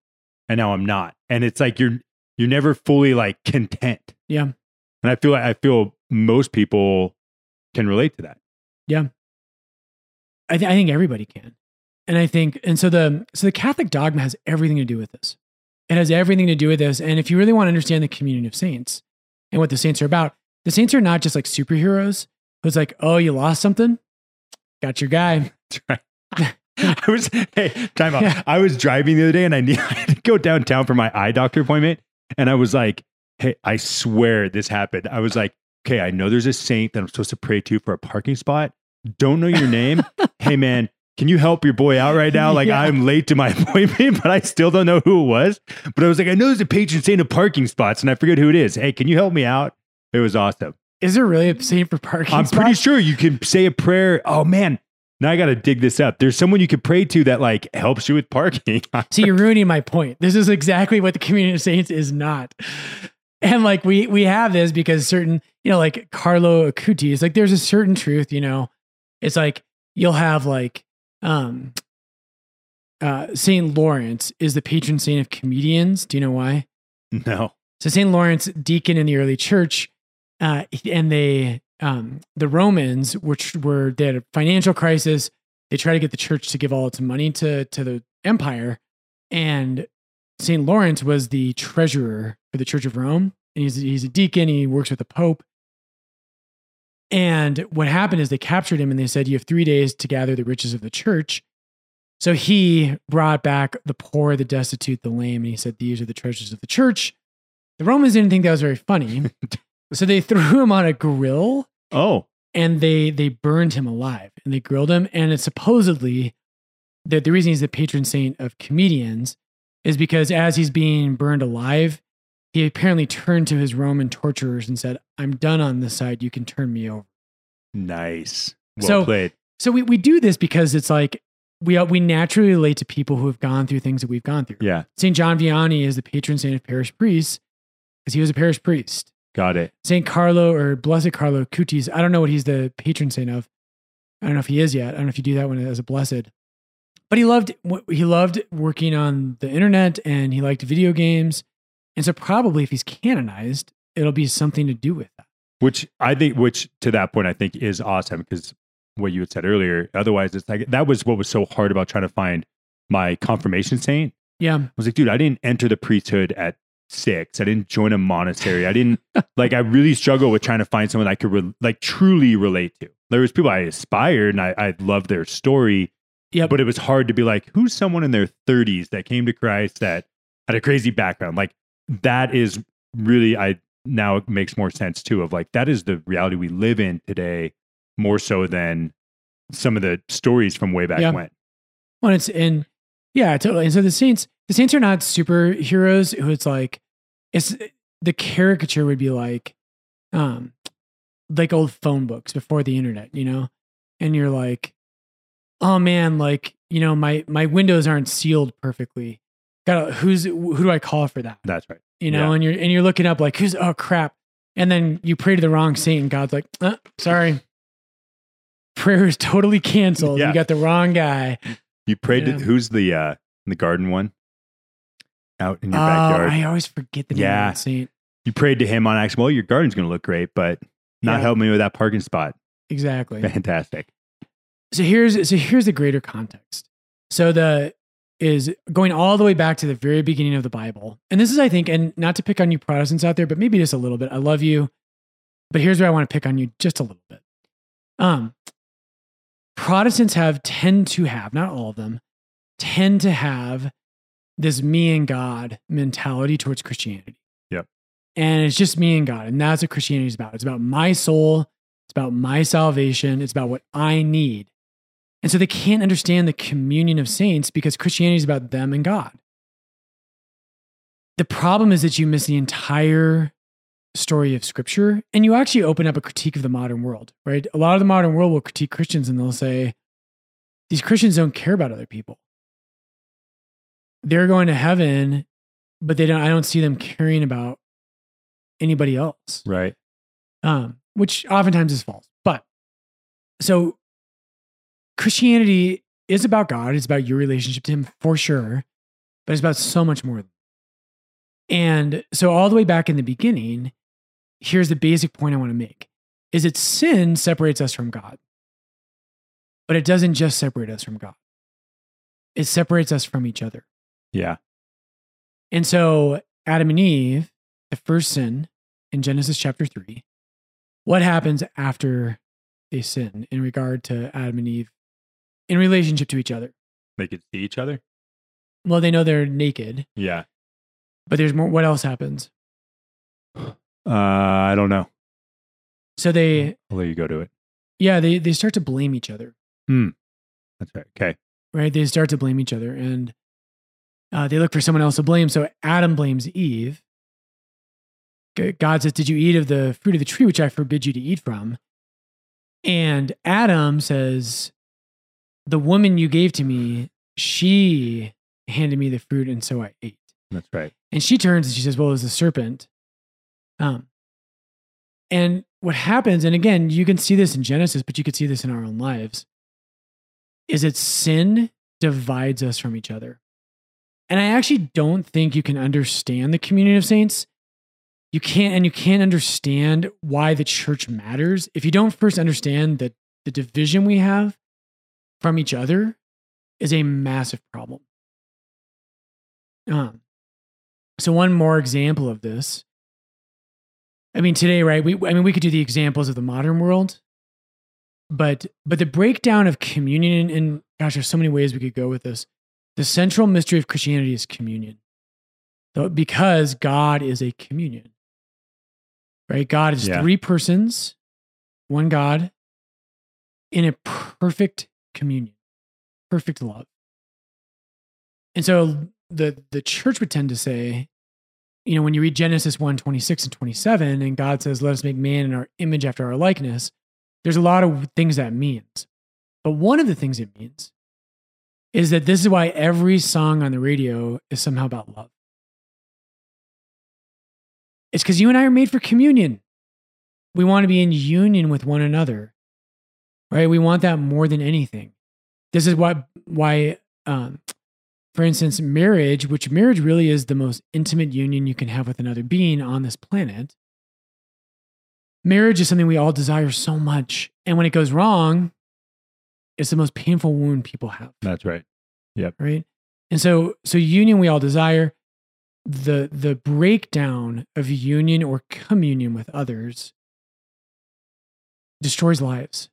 [SPEAKER 2] And now I'm not. And it's like you're you're never fully like content.
[SPEAKER 1] Yeah.
[SPEAKER 2] And I feel like I feel most people can relate to that. Yeah.
[SPEAKER 1] I, th- I think everybody can. And I think, and so the so the Catholic dogma has everything to do with this. It has everything to do with this. And if you really want to understand the communion of saints and what the saints are about, the saints are not just like superheroes who's like, oh, you lost something? Got your guy. [LAUGHS]
[SPEAKER 2] That's right. I was hey, time out. [LAUGHS]
[SPEAKER 1] Yeah.
[SPEAKER 2] I was driving the other day and I need [LAUGHS] I had to go downtown for my eye doctor appointment. And I was like, hey, I swear this happened. I was like, okay, I know there's a saint that I'm supposed to pray to for a parking spot. Don't know your name. [LAUGHS] hey man, can you help your boy out right now? Like
[SPEAKER 1] Yeah.
[SPEAKER 2] I'm late to my [LAUGHS] appointment, but I still don't know who it was. But I was like, I know there's a patron saint of parking spots, and I forget who it is. Hey, can you help me out? It was awesome.
[SPEAKER 1] Is there really a saint for parking?
[SPEAKER 2] I'm pretty sure you can say a prayer. Oh man, now I got to dig this up. There's someone you could pray to that like helps you with parking. [LAUGHS]
[SPEAKER 1] See, you're ruining my point. This is exactly what the communion of saints is not. And like we we have this because certain, you know, like Carlo Acutis, like there's a certain truth, you know. It's like you'll have like um uh Saint Lawrence is the patron saint of comedians. Do you know why?
[SPEAKER 2] no.
[SPEAKER 1] So Saint Lawrence, deacon in the early church, uh, and they, um, the Romans, which were they had a financial crisis, they try to get the church to give all its money to to the empire, and Saint Lawrence was the treasurer for the Church of Rome, and he's he's a deacon. He works with the Pope. And what happened is they captured him and they said, "You have three days to gather the riches of the church." So he brought back the poor, the destitute, the lame, and he said, "These are the treasures of the church." The Romans didn't think that was very funny, [LAUGHS] so they threw him on a grill
[SPEAKER 2] Oh,
[SPEAKER 1] and they they burned him alive and they grilled him. And it's supposedly that the reason he's the patron saint of comedians is because as he's being burned alive, he apparently turned to his Roman torturers and said, "I'm done on this side. You can turn me over."
[SPEAKER 2] nice. Well
[SPEAKER 1] So-
[SPEAKER 2] played.
[SPEAKER 1] So we we do this because it's like we uh, we naturally relate to people who have gone through things that we've gone through.
[SPEAKER 2] Yeah,
[SPEAKER 1] Saint John Vianney is the patron saint of parish priests because he was a parish priest.
[SPEAKER 2] got it.
[SPEAKER 1] Saint Carlo or Blessed Carlo Acutis. I don't know what he's the patron saint of. I don't know if he is yet. I don't know if you do that one as a blessed. But he loved he loved working on the internet and he liked video games. And so probably if he's canonized, it'll be something to do with that.
[SPEAKER 2] Which I think, which to that point, I think is awesome because what you had said earlier. Otherwise, it's like that was what was so hard about trying to find my confirmation saint.
[SPEAKER 1] Yeah.
[SPEAKER 2] I was like, dude, I didn't enter the priesthood at six. I didn't join a monastery. I didn't [LAUGHS] like. I really struggle with trying to find someone I could re- like truly relate to. There was people I aspired and I, I loved their story,
[SPEAKER 1] Yeah,
[SPEAKER 2] but it was hard to be like, who's someone in their 30s that came to Christ that had a crazy background? Like that is really I now it makes more sense too. Of like that is the reality we live in today, more so than some of the stories from way back
[SPEAKER 1] Yeah.
[SPEAKER 2] when.
[SPEAKER 1] Well, it's and yeah, totally. And so the saints, the saints are not superheroes who it's like it's the caricature would be like um like old phone books before the internet, you know? And you're like, oh man, like, you know, my my windows aren't sealed perfectly. Got who's who do I call for that?
[SPEAKER 2] That's right.
[SPEAKER 1] You know,
[SPEAKER 2] Yeah.
[SPEAKER 1] and you're and you're looking up like who's oh crap. And then you pray to the wrong saint and God's like, uh, sorry. Prayer is totally canceled.
[SPEAKER 2] Yeah.
[SPEAKER 1] You got the wrong guy.
[SPEAKER 2] You prayed
[SPEAKER 1] Yeah.
[SPEAKER 2] to who's the uh the garden one out in your
[SPEAKER 1] Oh,
[SPEAKER 2] backyard.
[SPEAKER 1] I always forget the name
[SPEAKER 2] Yeah.
[SPEAKER 1] of saint.
[SPEAKER 2] you prayed to him on accident. Well, your garden's going to look great, but not
[SPEAKER 1] Yeah.
[SPEAKER 2] help me with that parking spot.
[SPEAKER 1] Exactly.
[SPEAKER 2] Fantastic.
[SPEAKER 1] so here's so here's the greater context. So the is going all the way back to the very beginning of the Bible. And this is, I think, and not to pick on you Protestants out there, but maybe just a little bit. I love you. But here's where I want to pick on you just a little bit. Um Protestants have tend to have, not all of them, tend to have this me and God mentality towards Christianity.
[SPEAKER 2] Yep.
[SPEAKER 1] And it's just me and God. And that's what Christianity is about. It's about my soul. It's about my salvation. It's about what I need. And so they can't understand the communion of saints because Christianity is about them and God. The problem is that you miss the entire story of scripture and you actually open up a critique of the modern world, right? A lot of the modern world will critique Christians and they'll say, these Christians don't care about other people. They're going to heaven, but they don't, I don't see them caring about anybody else.
[SPEAKER 2] Right.
[SPEAKER 1] Um, which oftentimes is false. But so Christianity is about God, it's about your relationship to Him for sure, but it's about so much more. And so, all the way back in the beginning, here's the basic point I want to make is that sin separates us from God. But it doesn't just separate us from God. It separates us from each other.
[SPEAKER 2] Yeah.
[SPEAKER 1] And so Adam and Eve, the first sin in Genesis chapter 3, what happens after they sin in regard to Adam and Eve in relationship to each other?
[SPEAKER 2] They could see each other.
[SPEAKER 1] Well, they know they're naked,
[SPEAKER 2] Yeah.
[SPEAKER 1] but there's more. What else happens?
[SPEAKER 2] Uh, I don't know.
[SPEAKER 1] So they,
[SPEAKER 2] I'll let you go to it.
[SPEAKER 1] yeah, they, they start to blame each other. Hmm.
[SPEAKER 2] That's right. Okay.
[SPEAKER 1] right? They start to blame each other and uh, they look for someone else to blame. So Adam blames Eve. G- God says, Did you eat of the fruit of the tree which I forbid you to eat from? And Adam says, The woman you gave to me, she handed me the fruit, and so I ate.
[SPEAKER 2] That's right.
[SPEAKER 1] And she turns and she says, Well, it was the serpent. Um, and what happens, and again, you can see this in Genesis, but you could see this in our own lives, is that sin divides us from each other. And I actually don't think you can understand the community of saints. You can't, and you can't understand why the church matters if you don't first understand that the division we have from each other is a massive problem. Um, so one more example of this. I mean, today, right? We, I mean, we could do the examples of the modern world, but but the breakdown of communion, and gosh, there's so many ways we could go with this. The central mystery of Christianity is communion, Though- because God is a communion, right? God is
[SPEAKER 2] Yeah.
[SPEAKER 1] three persons, one God, in a perfect communion, perfect love. And so the the church would tend to say, you know, when you read Genesis 1, 26 and 27, and God says, Let us make man in our image after our likeness, there's a lot of things that means. But one of the things it means is that this is why every song on the radio is somehow about love. It's because you and I are made for communion. We want to be in union with one another, right? We want that more than anything. This is why, why, um, for instance, marriage, which marriage really is the most intimate union you can have with another being on this planet. Marriage is something we all desire so much. And when it goes wrong, it's the most painful wound people have
[SPEAKER 2] That's right. Yep.
[SPEAKER 1] Right and so so union we all desire the the breakdown of union or communion with others destroys lives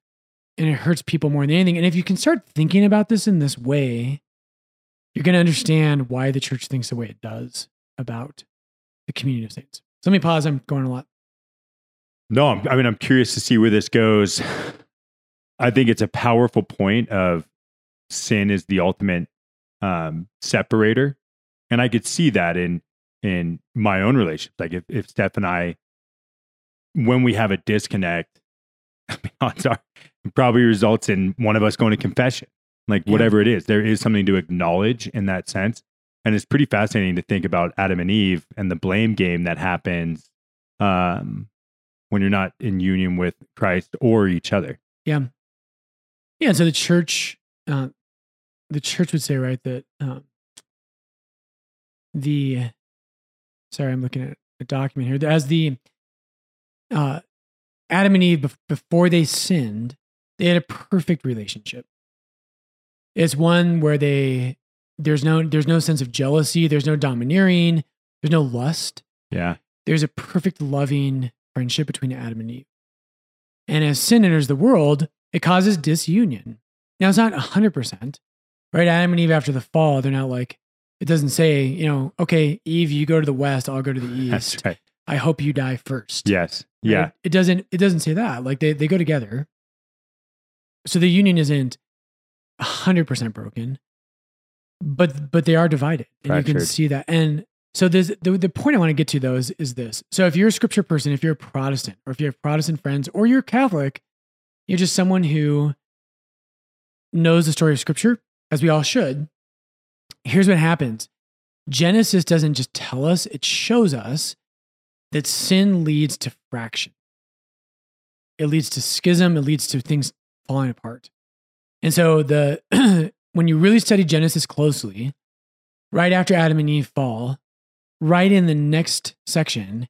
[SPEAKER 1] and it hurts people more than anything. And if you can start thinking about this in this way you're going to understand why the church thinks the way it does about the community of saints. So let me pause. I'm going a lot.
[SPEAKER 2] No, I'm, I mean, I'm curious to see where this goes. I think it's a powerful point of sin is the ultimate um, separator, and I could see that in in my own relationship. Like if if Steph and I, when we have a disconnect, [LAUGHS] I mean, odds are it probably results in one of us going to confession. Like
[SPEAKER 1] Yeah.
[SPEAKER 2] whatever it is, there is something to acknowledge in that sense, and it's pretty fascinating to think about Adam and Eve and the blame game that happens. Um, when you're not in union with Christ or each other.
[SPEAKER 1] Yeah. Yeah. And so the church, uh, the church would say, right, that um, the, sorry, I'm looking at a document here. As the uh, Adam and Eve, before they sinned, they had a perfect relationship. It's one where they, there's no, there's no sense of jealousy. There's no domineering. There's no lust
[SPEAKER 2] Yeah.
[SPEAKER 1] there's a perfect loving friendship between Adam and Eve. And as sin enters the world, it causes disunion. Now, it's not 100%, right? Adam and Eve, after the fall, they're not like, it doesn't say, you know, okay, Eve, you go to the west, I'll go to the [LAUGHS]
[SPEAKER 2] That's
[SPEAKER 1] east.
[SPEAKER 2] right.
[SPEAKER 1] I hope you die first.
[SPEAKER 2] Yes.
[SPEAKER 1] right?
[SPEAKER 2] Yeah.
[SPEAKER 1] It doesn't, it doesn't say that. Like they, they go together. So the union isn't 100% broken, but, but they are divided. And you can see that. And, So this, the the point I want to get to though is, is this. So if you're a scripture person, if you're a Protestant, or if you have Protestant friends, or you're Catholic, you're just someone who knows the story of scripture, as we all should. Here's what happens. Genesis doesn't just tell us, it shows us that sin leads to fraction. It leads to schism, it leads to things falling apart. And so the [CLEARS THROAT] when you really study Genesis closely, right after Adam and Eve fall, right in the next section,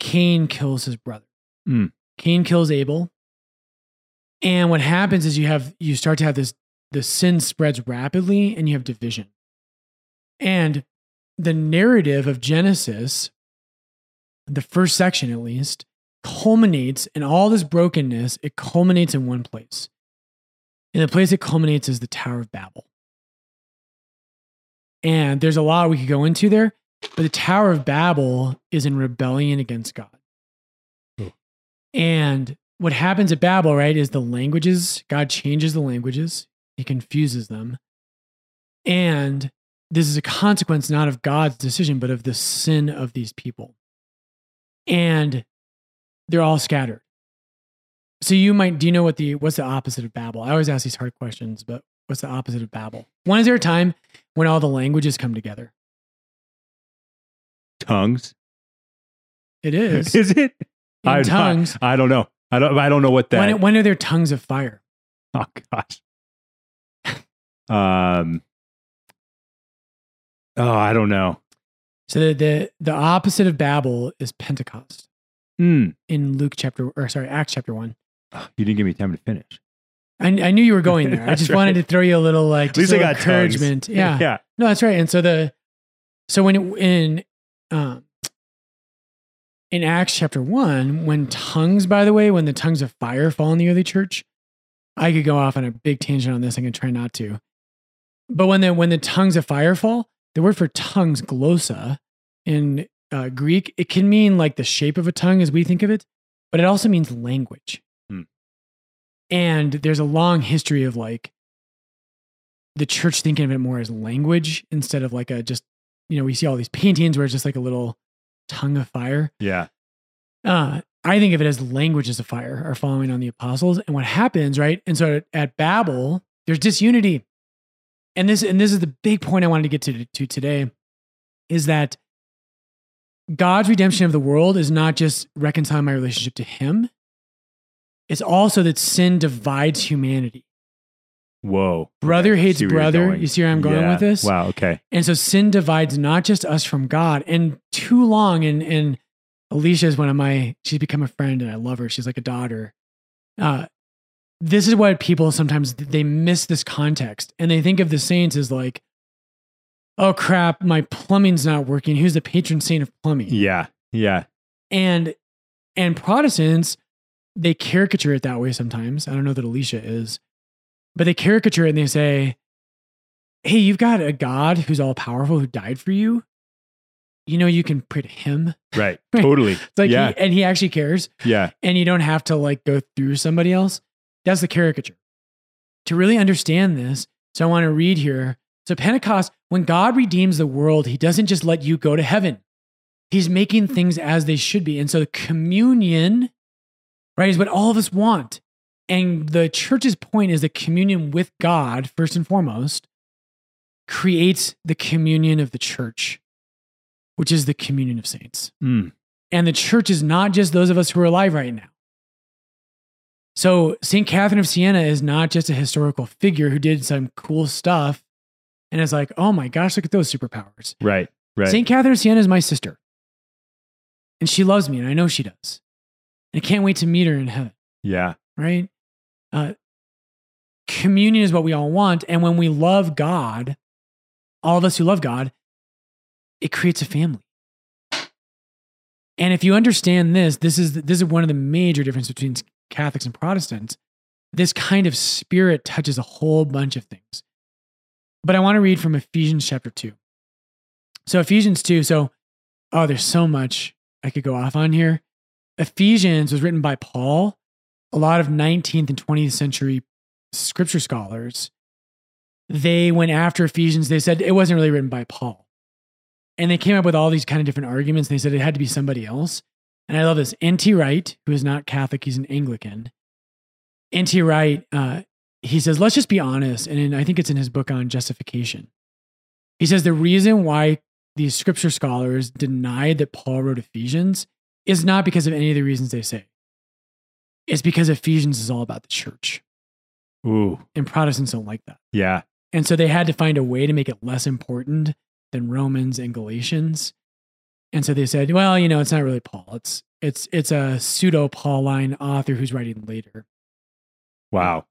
[SPEAKER 1] Cain kills his brother.
[SPEAKER 2] Mm.
[SPEAKER 1] Cain kills Abel. And what happens is you have you start to have this the sin spreads rapidly and you have division. And the narrative of Genesis, the first section at least, culminates in all this brokenness, it culminates in one place. And the place it culminates is the Tower of Babel. And there's a lot we could go into there, but the Tower of Babel is in rebellion against God.
[SPEAKER 2] Oh.
[SPEAKER 1] And what happens at Babel, right, is the languages, God changes the languages, he confuses them. And this is a consequence not of God's decision, but of the sin of these people. And they're all scattered. So you might do you know what the what's the opposite of Babel? I always ask these hard questions, but what's the opposite of Babel? When is there a time when all the languages come together?
[SPEAKER 2] Tongues.
[SPEAKER 1] It is. [LAUGHS]
[SPEAKER 2] Is it?
[SPEAKER 1] In
[SPEAKER 2] I,
[SPEAKER 1] tongues.
[SPEAKER 2] I, I don't know. I don't. I don't know what that.
[SPEAKER 1] when, when are there tongues of fire? [LAUGHS]
[SPEAKER 2] oh gosh. um. Oh, I don't know.
[SPEAKER 1] So the the, the opposite of Babel is Pentecost
[SPEAKER 2] Hmm.
[SPEAKER 1] in Luke chapter or sorry, Acts chapter one.
[SPEAKER 2] You didn't give me time to finish.
[SPEAKER 1] I, I knew you were going there. I [LAUGHS] just wanted to throw you a little like
[SPEAKER 2] At least I got tongues.
[SPEAKER 1] encouragement. [LAUGHS] Yeah.
[SPEAKER 2] Yeah.
[SPEAKER 1] No, that's right. And so the so when it, in um in Acts chapter one, when tongues, by the way, when the tongues of fire fall in the early church, I could go off on a big tangent on this. I'm gonna try not to. But when the when the tongues of fire fall, the word for tongues, glossa, in uh, Greek, it can mean like the shape of a tongue as we think of it, but it also means language.
[SPEAKER 2] Hmm.
[SPEAKER 1] And there's a long history of like the church thinking of it more as language instead of like a just, you know, we see all these paintings where it's just like a little tongue of fire.
[SPEAKER 2] Yeah.
[SPEAKER 1] Uh, I think of it as languages of fire are following on the apostles. And what happens, right? And so at, at Babel, there's disunity. And this and this is the big point I wanted to get to, to today is that God's redemption of the world is not just reconciling my relationship to him. It's also that sin divides humanity.
[SPEAKER 2] Whoa.
[SPEAKER 1] Brother
[SPEAKER 2] Okay,
[SPEAKER 1] hates
[SPEAKER 2] see where you're
[SPEAKER 1] brother. You see where I'm going
[SPEAKER 2] Yeah.
[SPEAKER 1] with this?
[SPEAKER 2] Wow. Okay.
[SPEAKER 1] And so sin divides not just us from God. And too long, and and Alicia is one of my, she's become a friend and I love her. She's like a daughter. Uh, this is what people sometimes they miss this context and they think of the saints as like, oh crap, my plumbing's not working. Who's the patron saint of plumbing?
[SPEAKER 2] Yeah. Yeah.
[SPEAKER 1] And and Protestants, they caricature it that way sometimes. I don't know that Alicia is, but they caricature it and they say, Hey, you've got a God who's all powerful who died for you. You know, you can pray to him.
[SPEAKER 2] Right. [LAUGHS]
[SPEAKER 1] Right.
[SPEAKER 2] Totally.
[SPEAKER 1] It's like,
[SPEAKER 2] yeah.
[SPEAKER 1] he, and he actually cares,
[SPEAKER 2] yeah.
[SPEAKER 1] and you don't have to like go through somebody else. That's the caricature. To really understand this, so I want to read here. So, Pentecost, when God redeems the world, he doesn't just let you go to heaven, he's making things as they should be. And so, communion, right, is what all of us want. And the church's point is that communion with God, first and foremost, creates the communion of the church, which is the communion of saints.
[SPEAKER 2] Mm.
[SPEAKER 1] And the church is not just those of us who are alive right now. So, St. Catherine of Siena is not just a historical figure who did some cool stuff and is like, oh my gosh, look at those superpowers.
[SPEAKER 2] Right. Right.
[SPEAKER 1] St. Catherine of Siena is my sister. And she loves me, and I know she does. And I can't wait to meet her in heaven,
[SPEAKER 2] yeah.
[SPEAKER 1] right? Uh, communion is what we all want. And when we love God, all of us who love God, it creates a family. And if you understand this, this is this is one of the major differences between Catholics and Protestants. This kind of spirit touches a whole bunch of things. But I want to read from Ephesians chapter 2. So Ephesians 2, so oh, there's so much I could go off on here. Ephesians was written by Paul. A lot of 19th and 20th century scripture scholars, they went after Ephesians. They said it wasn't really written by Paul. And they came up with all these kind of different arguments. They said it had to be somebody else. And I love this. N.T. Wright, who is not Catholic, he's an Anglican. N.T. Wright, uh, he says, let's just be honest. And in, I think it's in his book on justification. He says the reason why these scripture scholars denied that Paul wrote Ephesians is not because of any of the reasons they say. It's because Ephesians is all about the church.
[SPEAKER 2] Ooh.
[SPEAKER 1] And Protestants don't like that.
[SPEAKER 2] Yeah.
[SPEAKER 1] And so they had to find a way to make it less important than Romans and Galatians. And so they said, well, you know, it's not really Paul. It's it's it's a pseudo Pauline author who's writing later.
[SPEAKER 2] Wow.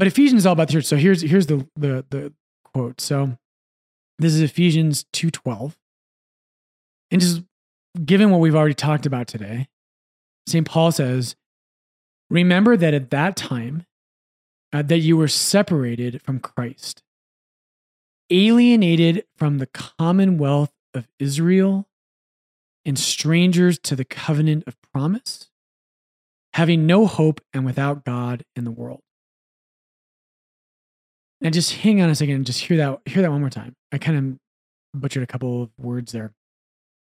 [SPEAKER 1] But Ephesians is all about the church. So here's here's the the the quote. So this is Ephesians 2:12. And just given what we've already talked about today, St. Paul says, "Remember that at that time uh, that you were separated from Christ, alienated from the commonwealth of Israel, and strangers to the covenant of promise, having no hope and without God in the world." Now just hang on a second and just hear that hear that one more time. I kind of butchered a couple of words there.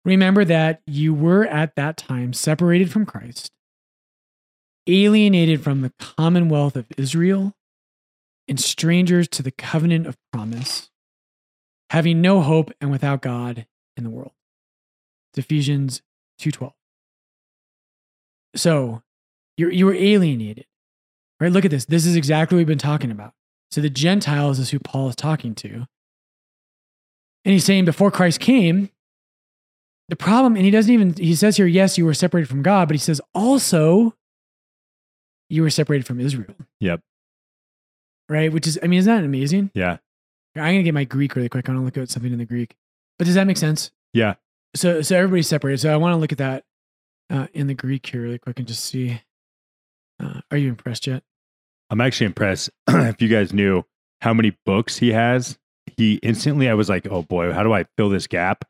[SPEAKER 1] Remember that you were at that time separated from Christ, alienated from the commonwealth of Israel, and strangers to the covenant of promise, having no hope and without God in the world. It's Ephesians 2:12. So, you you were alienated. Right? Look at this. This is exactly what we've been talking about. So the Gentiles is who Paul is talking to. And he's saying before Christ came, the problem, and he doesn't even, he says here, yes, you were separated from God, but he says also you were separated from Israel.
[SPEAKER 2] Yep.
[SPEAKER 1] Right? Which is, I mean, isn't that amazing?
[SPEAKER 2] Yeah.
[SPEAKER 1] I'm going to get my Greek really quick. I want to look at something in the Greek. But does that make sense?
[SPEAKER 2] Yeah.
[SPEAKER 1] So, so everybody's separated. So I want to look at that uh, in the Greek here really quick and just see. Uh, are you impressed yet?
[SPEAKER 2] I'm actually impressed. [CLEARS THROAT] if you guys knew how many books he has, he instantly, I was like, oh boy, how do I fill this gap?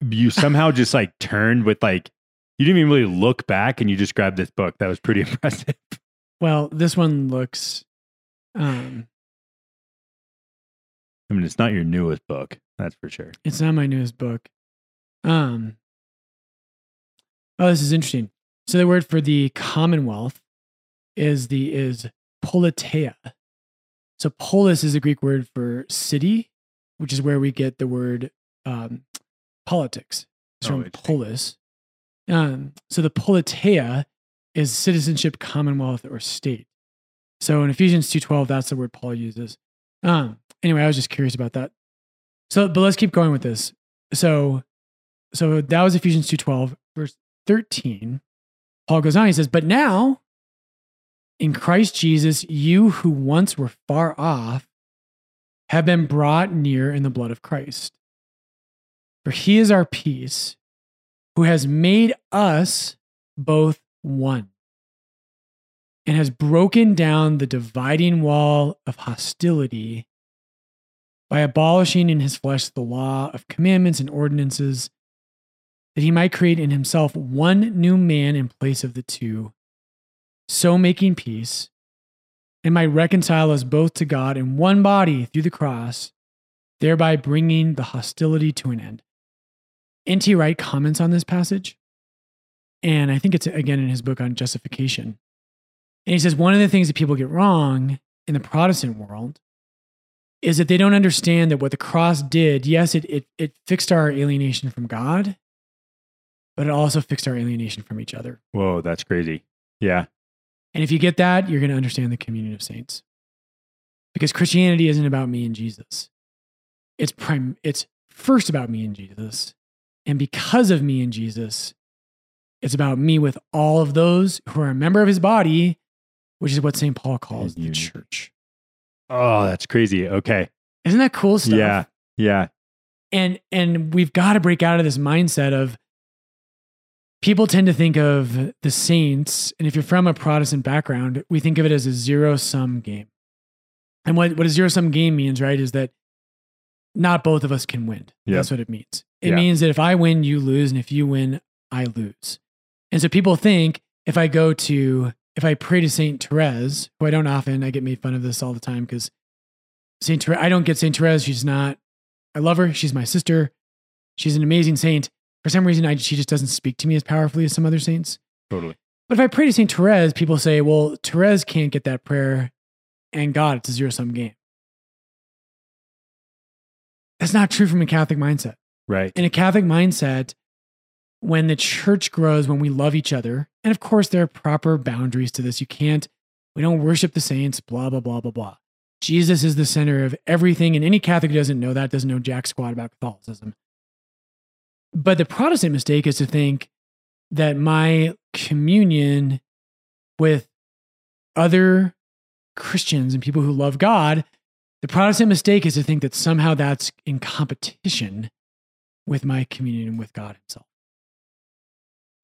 [SPEAKER 2] You somehow [LAUGHS] just like turned with like, you didn't even really look back and you just grabbed this book. That was pretty [LAUGHS] impressive.
[SPEAKER 1] Well, this one looks, um,
[SPEAKER 2] I mean, it's not your newest book, that's for sure.
[SPEAKER 1] it's not my newest book. Um, oh, this is interesting. So the word for the Commonwealth is the is politeia. So polis is a Greek word for city, which is where we get the word um, politics. It's
[SPEAKER 2] Oh,
[SPEAKER 1] from polis. Um, so the politeia is citizenship, commonwealth, or state. So in Ephesians two twelve, that's the word Paul uses. Um, anyway, I was just curious about that. So, but let's keep going with this. So, so that was Ephesians two twelve, verse thirteen. Paul goes on. He says, "But now." In Christ Jesus, you who once were far off have been brought near in the blood of Christ. For he is our peace, who has made us both one and has broken down the dividing wall of hostility by abolishing in his flesh the law of commandments and ordinances, that he might create in himself one new man in place of the two so making peace, and might reconcile us both to God in one body through the cross, thereby bringing the hostility to an end. N.T. Wright comments on this passage, and I think it's again in his book on justification. And he says one of the things that people get wrong in the Protestant world is that they don't understand that what the cross did, yes, it, it, it fixed our alienation from God, but it also fixed our alienation from each other.
[SPEAKER 2] Whoa, that's crazy. Yeah.
[SPEAKER 1] And if you get that, you're going to understand the communion of saints. Because Christianity isn't about me and Jesus. It's prime it's first about me and Jesus. And because of me and Jesus, it's about me with all of those who are a member of his body, which is what St. Paul calls the church.
[SPEAKER 2] Oh, that's crazy. Okay.
[SPEAKER 1] Isn't that cool stuff?
[SPEAKER 2] Yeah. Yeah.
[SPEAKER 1] and and we've got to break out of this mindset of people tend to think of the saints and if you're from a protestant background we think of it as a zero sum game and what, what a zero sum game means right is that not both of us can win
[SPEAKER 2] Yep.
[SPEAKER 1] that's what it means it
[SPEAKER 2] Yeah.
[SPEAKER 1] means that if i win you lose and if you win i lose and so people think if i go to if i pray to saint therese who i don't often i get made fun of this all the time because saint therese i don't get saint therese she's not I love her. She's my sister. She's an amazing saint. For some reason, I, she just doesn't speak to me as powerfully as some other saints.
[SPEAKER 2] Totally.
[SPEAKER 1] But if I pray to Saint Therese, people say, well, Therese can't get that prayer and God, it's a zero sum game. That's not true from a Catholic mindset.
[SPEAKER 2] Right.
[SPEAKER 1] In a Catholic mindset, when the church grows, when we love each other, and of course, there are proper boundaries to this. You can't, we don't worship the saints, blah, blah, blah, blah, blah. Jesus is the center of everything. And any Catholic who doesn't know that doesn't know jack squat about Catholicism. But the Protestant mistake is to think that my communion with other Christians and people who love God, the Protestant mistake is to think that somehow that's in competition with my communion with God Himself.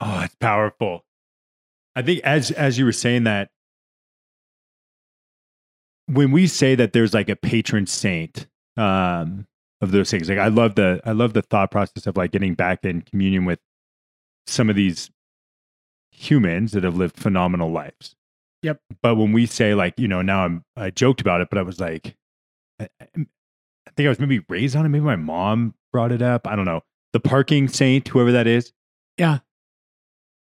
[SPEAKER 2] Oh, it's powerful. I think as as you were saying that, when we say that there's like a patron saint um, of those things, like I love the I love the thought process of like getting back in communion with some of these humans that have lived phenomenal lives.
[SPEAKER 1] Yep.
[SPEAKER 2] But when we say like, you know, now I'm I joked about it, but I was like, I, I think I was maybe raised on it. Maybe my mom brought it up. I don't know. The parking saint, whoever that is.
[SPEAKER 1] Yeah.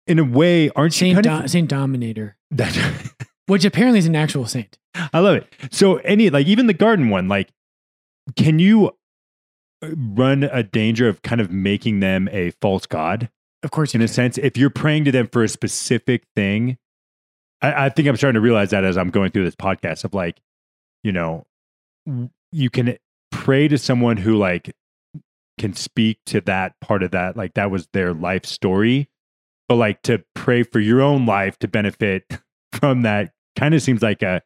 [SPEAKER 2] In a way, aren't you
[SPEAKER 1] Saint,
[SPEAKER 2] kind
[SPEAKER 1] Do-
[SPEAKER 2] of
[SPEAKER 1] saint Dominator,
[SPEAKER 2] that? [LAUGHS]
[SPEAKER 1] which apparently is an actual saint.
[SPEAKER 2] I love it. So any like even the garden one, like, can you run a danger of kind of making them a false god
[SPEAKER 1] Of course,
[SPEAKER 2] in a sense? If you're praying to them for a specific thing, I, I think I'm starting to realize that as I'm going through this podcast of like, you know, you can pray to someone who like can speak to that part of that, like that was their life story, but like to pray for your own life to benefit [LAUGHS] from that kind of seems like a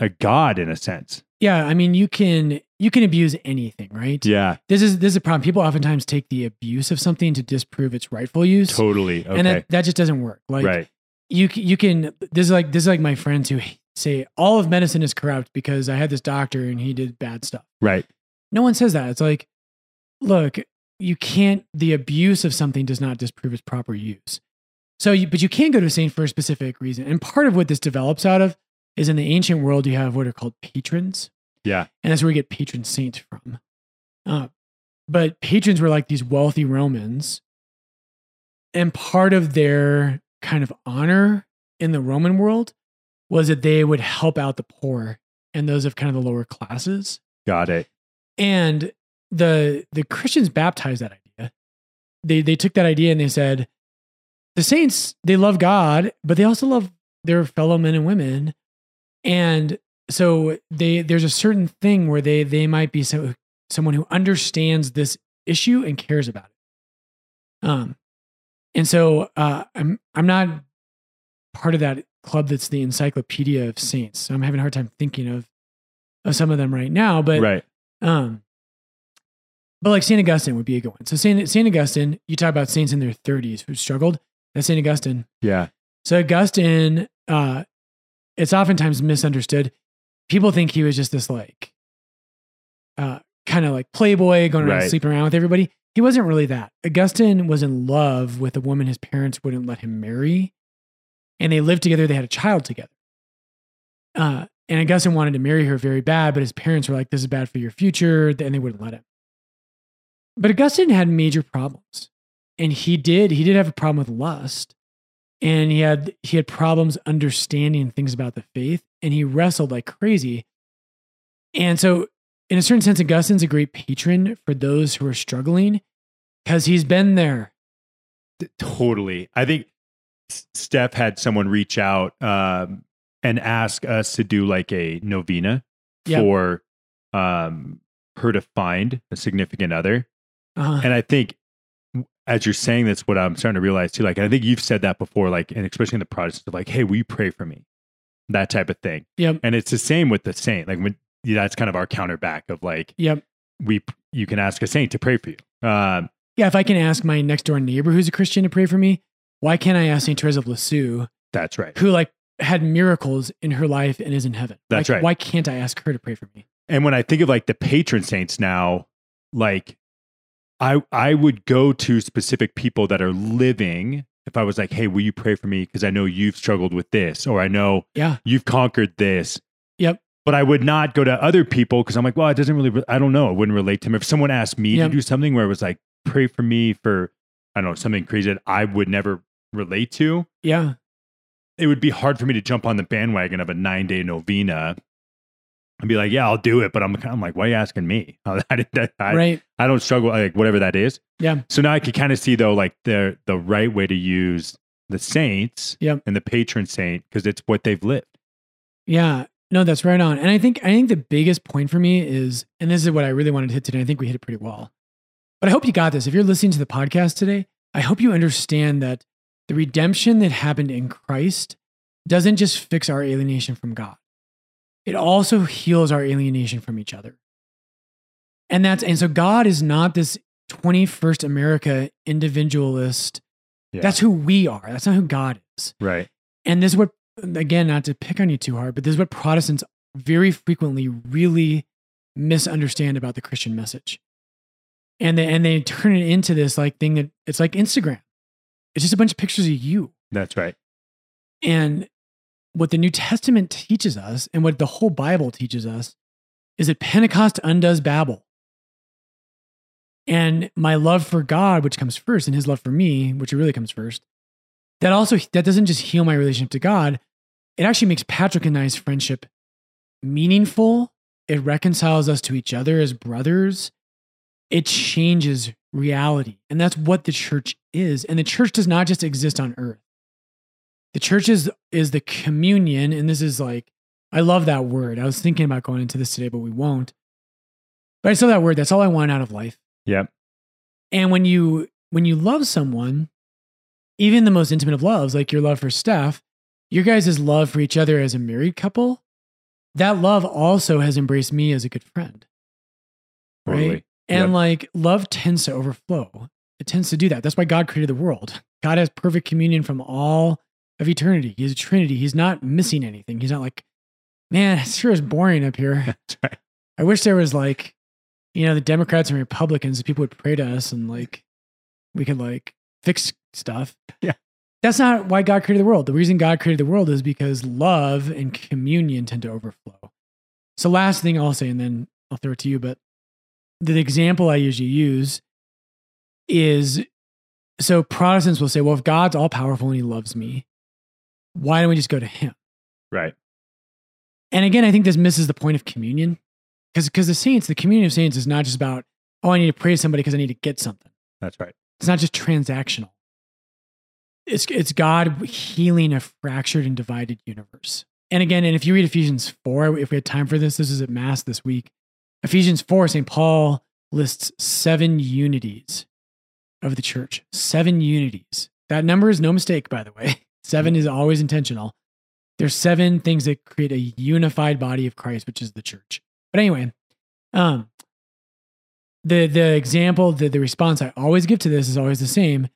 [SPEAKER 2] a god in a sense.
[SPEAKER 1] Yeah, I mean, you can you can abuse anything, right?
[SPEAKER 2] Yeah,
[SPEAKER 1] This is this is a problem. People oftentimes take the abuse of something to disprove its rightful use,
[SPEAKER 2] totally. Okay.
[SPEAKER 1] and that, that just doesn't work. Like
[SPEAKER 2] right.
[SPEAKER 1] you you can this is like this is like my friends who say all of medicine is corrupt because I had this doctor and he did bad stuff.
[SPEAKER 2] Right.
[SPEAKER 1] No one says that. It's like, look, you can't. The abuse of something does not disprove its proper use. So, you, but you can go to a saint for a specific reason. And part of what this develops out of is in the ancient world, you have what are called patrons.
[SPEAKER 2] Yeah.
[SPEAKER 1] And that's where we get patron saint from. Uh, but patrons were like these wealthy Romans. And part of their kind of honor in the Roman world was that they would help out the poor and those of kind of the lower classes.
[SPEAKER 2] Got it.
[SPEAKER 1] And the the Christians baptized that idea. They they took that idea and they said, the saints, they love God, but they also love their fellow men and women. And so they there's a certain thing where they they might be so, someone who understands this issue and cares about it. Um and so uh I'm I'm not part of that club that's the encyclopedia of saints. So I'm having a hard time thinking of of some of them right now, but
[SPEAKER 2] right.
[SPEAKER 1] um, but like Saint Augustine would be a good one. So Saint Saint Augustine, you talk about saints in their 30s who struggled. That's Saint Augustine.
[SPEAKER 2] Yeah.
[SPEAKER 1] So Augustine, uh, it's oftentimes misunderstood. People think he was just this like, uh, kind of like playboy going around
[SPEAKER 2] Right.
[SPEAKER 1] sleeping around with everybody. He wasn't really that. Augustine was in love with a woman his parents wouldn't let him marry, and they lived together. They had a child together. Uh, and Augustine wanted to marry her very bad, but his parents were like, "This is bad for your future," and they wouldn't let him. But Augustine had major problems, and he did he did have a problem with lust, and he had he had problems understanding things about the faith, and he wrestled like crazy. And so, in a certain sense, Augustine's a great patron for those who are struggling because he's been there.
[SPEAKER 2] Totally. I think Steph had someone reach out um, and ask us to do like a novena
[SPEAKER 1] Yep.
[SPEAKER 2] for um, her to find a significant other.
[SPEAKER 1] uh-huh.
[SPEAKER 2] And I think as you're saying that's what I'm starting to realize too. Like, and I think you've said that before, like, and especially in the Protestants, of like, hey, will you pray for me? That type of thing.
[SPEAKER 1] yep,
[SPEAKER 2] And it's the same with the saint. Like, when yeah, that's kind of our counterback of like,
[SPEAKER 1] yep.
[SPEAKER 2] we, you can ask a saint to pray for you. Um,
[SPEAKER 1] Yeah, if I can ask my next door neighbor who's a Christian to pray for me, why can't I ask Saint Therese of Lisieux,
[SPEAKER 2] that's right.
[SPEAKER 1] who like had miracles in her life and is in heaven?
[SPEAKER 2] That's
[SPEAKER 1] Like,
[SPEAKER 2] right.
[SPEAKER 1] Why can't I ask her to pray for me?
[SPEAKER 2] And when I think of like the patron saints now, like I I would go to specific people that are living. If I was like, hey, will you pray for me? Because I know you've struggled with this, or I know
[SPEAKER 1] Yeah,
[SPEAKER 2] you've conquered this.
[SPEAKER 1] Yep.
[SPEAKER 2] But I would not go to other people because I'm like, well, it doesn't really, I don't know. It wouldn't relate to me. If someone asked me
[SPEAKER 1] Yep.
[SPEAKER 2] to do something where it was like, pray for me for I don't know something crazy that I would never relate to,
[SPEAKER 1] Yeah.
[SPEAKER 2] it would be hard for me to jump on the bandwagon of a nine day novena and be like, yeah, I'll do it. But I'm, I'm like, why are you asking me? [LAUGHS] I, I, I,
[SPEAKER 1] right.
[SPEAKER 2] I don't struggle like whatever that is.
[SPEAKER 1] Yeah.
[SPEAKER 2] So now I can kind of see though, like the the right way to use the saints
[SPEAKER 1] Yep.
[SPEAKER 2] and the patron saint because it's what they've lived.
[SPEAKER 1] Yeah. No, that's right on. And I think I think the biggest point for me is, and this is what I really wanted to hit today. I think we hit it pretty well. But I hope you got this. If you're listening to the podcast today, I hope you understand that the redemption that happened in Christ doesn't just fix our alienation from God. It also heals our alienation from each other. And that's and so God is not this 21st America individualist.
[SPEAKER 2] Yeah.
[SPEAKER 1] That's who we are. That's not who God is.
[SPEAKER 2] Right.
[SPEAKER 1] And this is what, again, not to pick on you too hard, but this is what Protestants very frequently really misunderstand about the Christian message. And they, and they turn it into this like thing that it's like Instagram. It's just a bunch of pictures of you.
[SPEAKER 2] That's right.
[SPEAKER 1] And what the New Testament teaches us and what the whole Bible teaches us is that Pentecost undoes Babel. And my love for God, which comes first, and his love for me, which really comes first, that also that doesn't just heal my relationship to God. It actually makes Patrick and I's friendship meaningful. It reconciles us to each other as brothers. It changes reality. And that's what the church is. And the church does not just exist on earth. The church is, is the communion. And this is like, I love that word. I was thinking about going into this today, but we won't. But I saw that word. That's all I want out of life.
[SPEAKER 2] Yep.
[SPEAKER 1] And when you when you love someone, even the most intimate of loves, like your love for Steph, your guys' love for each other as a married couple, that love also has embraced me as a good friend.
[SPEAKER 2] Totally.
[SPEAKER 1] Right. And
[SPEAKER 2] Yep.
[SPEAKER 1] like love tends to overflow. It tends to do that. That's why God created the world. God has perfect communion from all of eternity. He's a Trinity. He's not missing anything. He's not like, man, it [LAUGHS] sure is boring up here. [LAUGHS]
[SPEAKER 2] That's right.
[SPEAKER 1] I wish there was like, you know, the Democrats and Republicans, people would pray to us and like we could like fix stuff.
[SPEAKER 2] Yeah.
[SPEAKER 1] That's not why God created the world. The reason God created the world is because love and communion tend to overflow. So, last thing I'll say, and then I'll throw it to you, but the example I usually use is so Protestants will say, well, if God's all powerful and he loves me, why don't we just go to him?
[SPEAKER 2] Right.
[SPEAKER 1] And again, I think this misses the point of communion because because the saints, the communion of saints is not just about, oh, I need to pray to somebody because I need to get something.
[SPEAKER 2] That's right.
[SPEAKER 1] It's not just transactional. It's it's God healing a fractured and divided universe. And again, and if you read Ephesians 4, if we had time for this, this is at Mass this week. Ephesians 4, St. Paul lists seven unities of the church. Seven unities. That number is no mistake, by the way. [LAUGHS] Seven is always intentional. There's seven things that create a unified body of Christ, which is the church. But anyway, um, the the example, the the response I always give to this is always the same.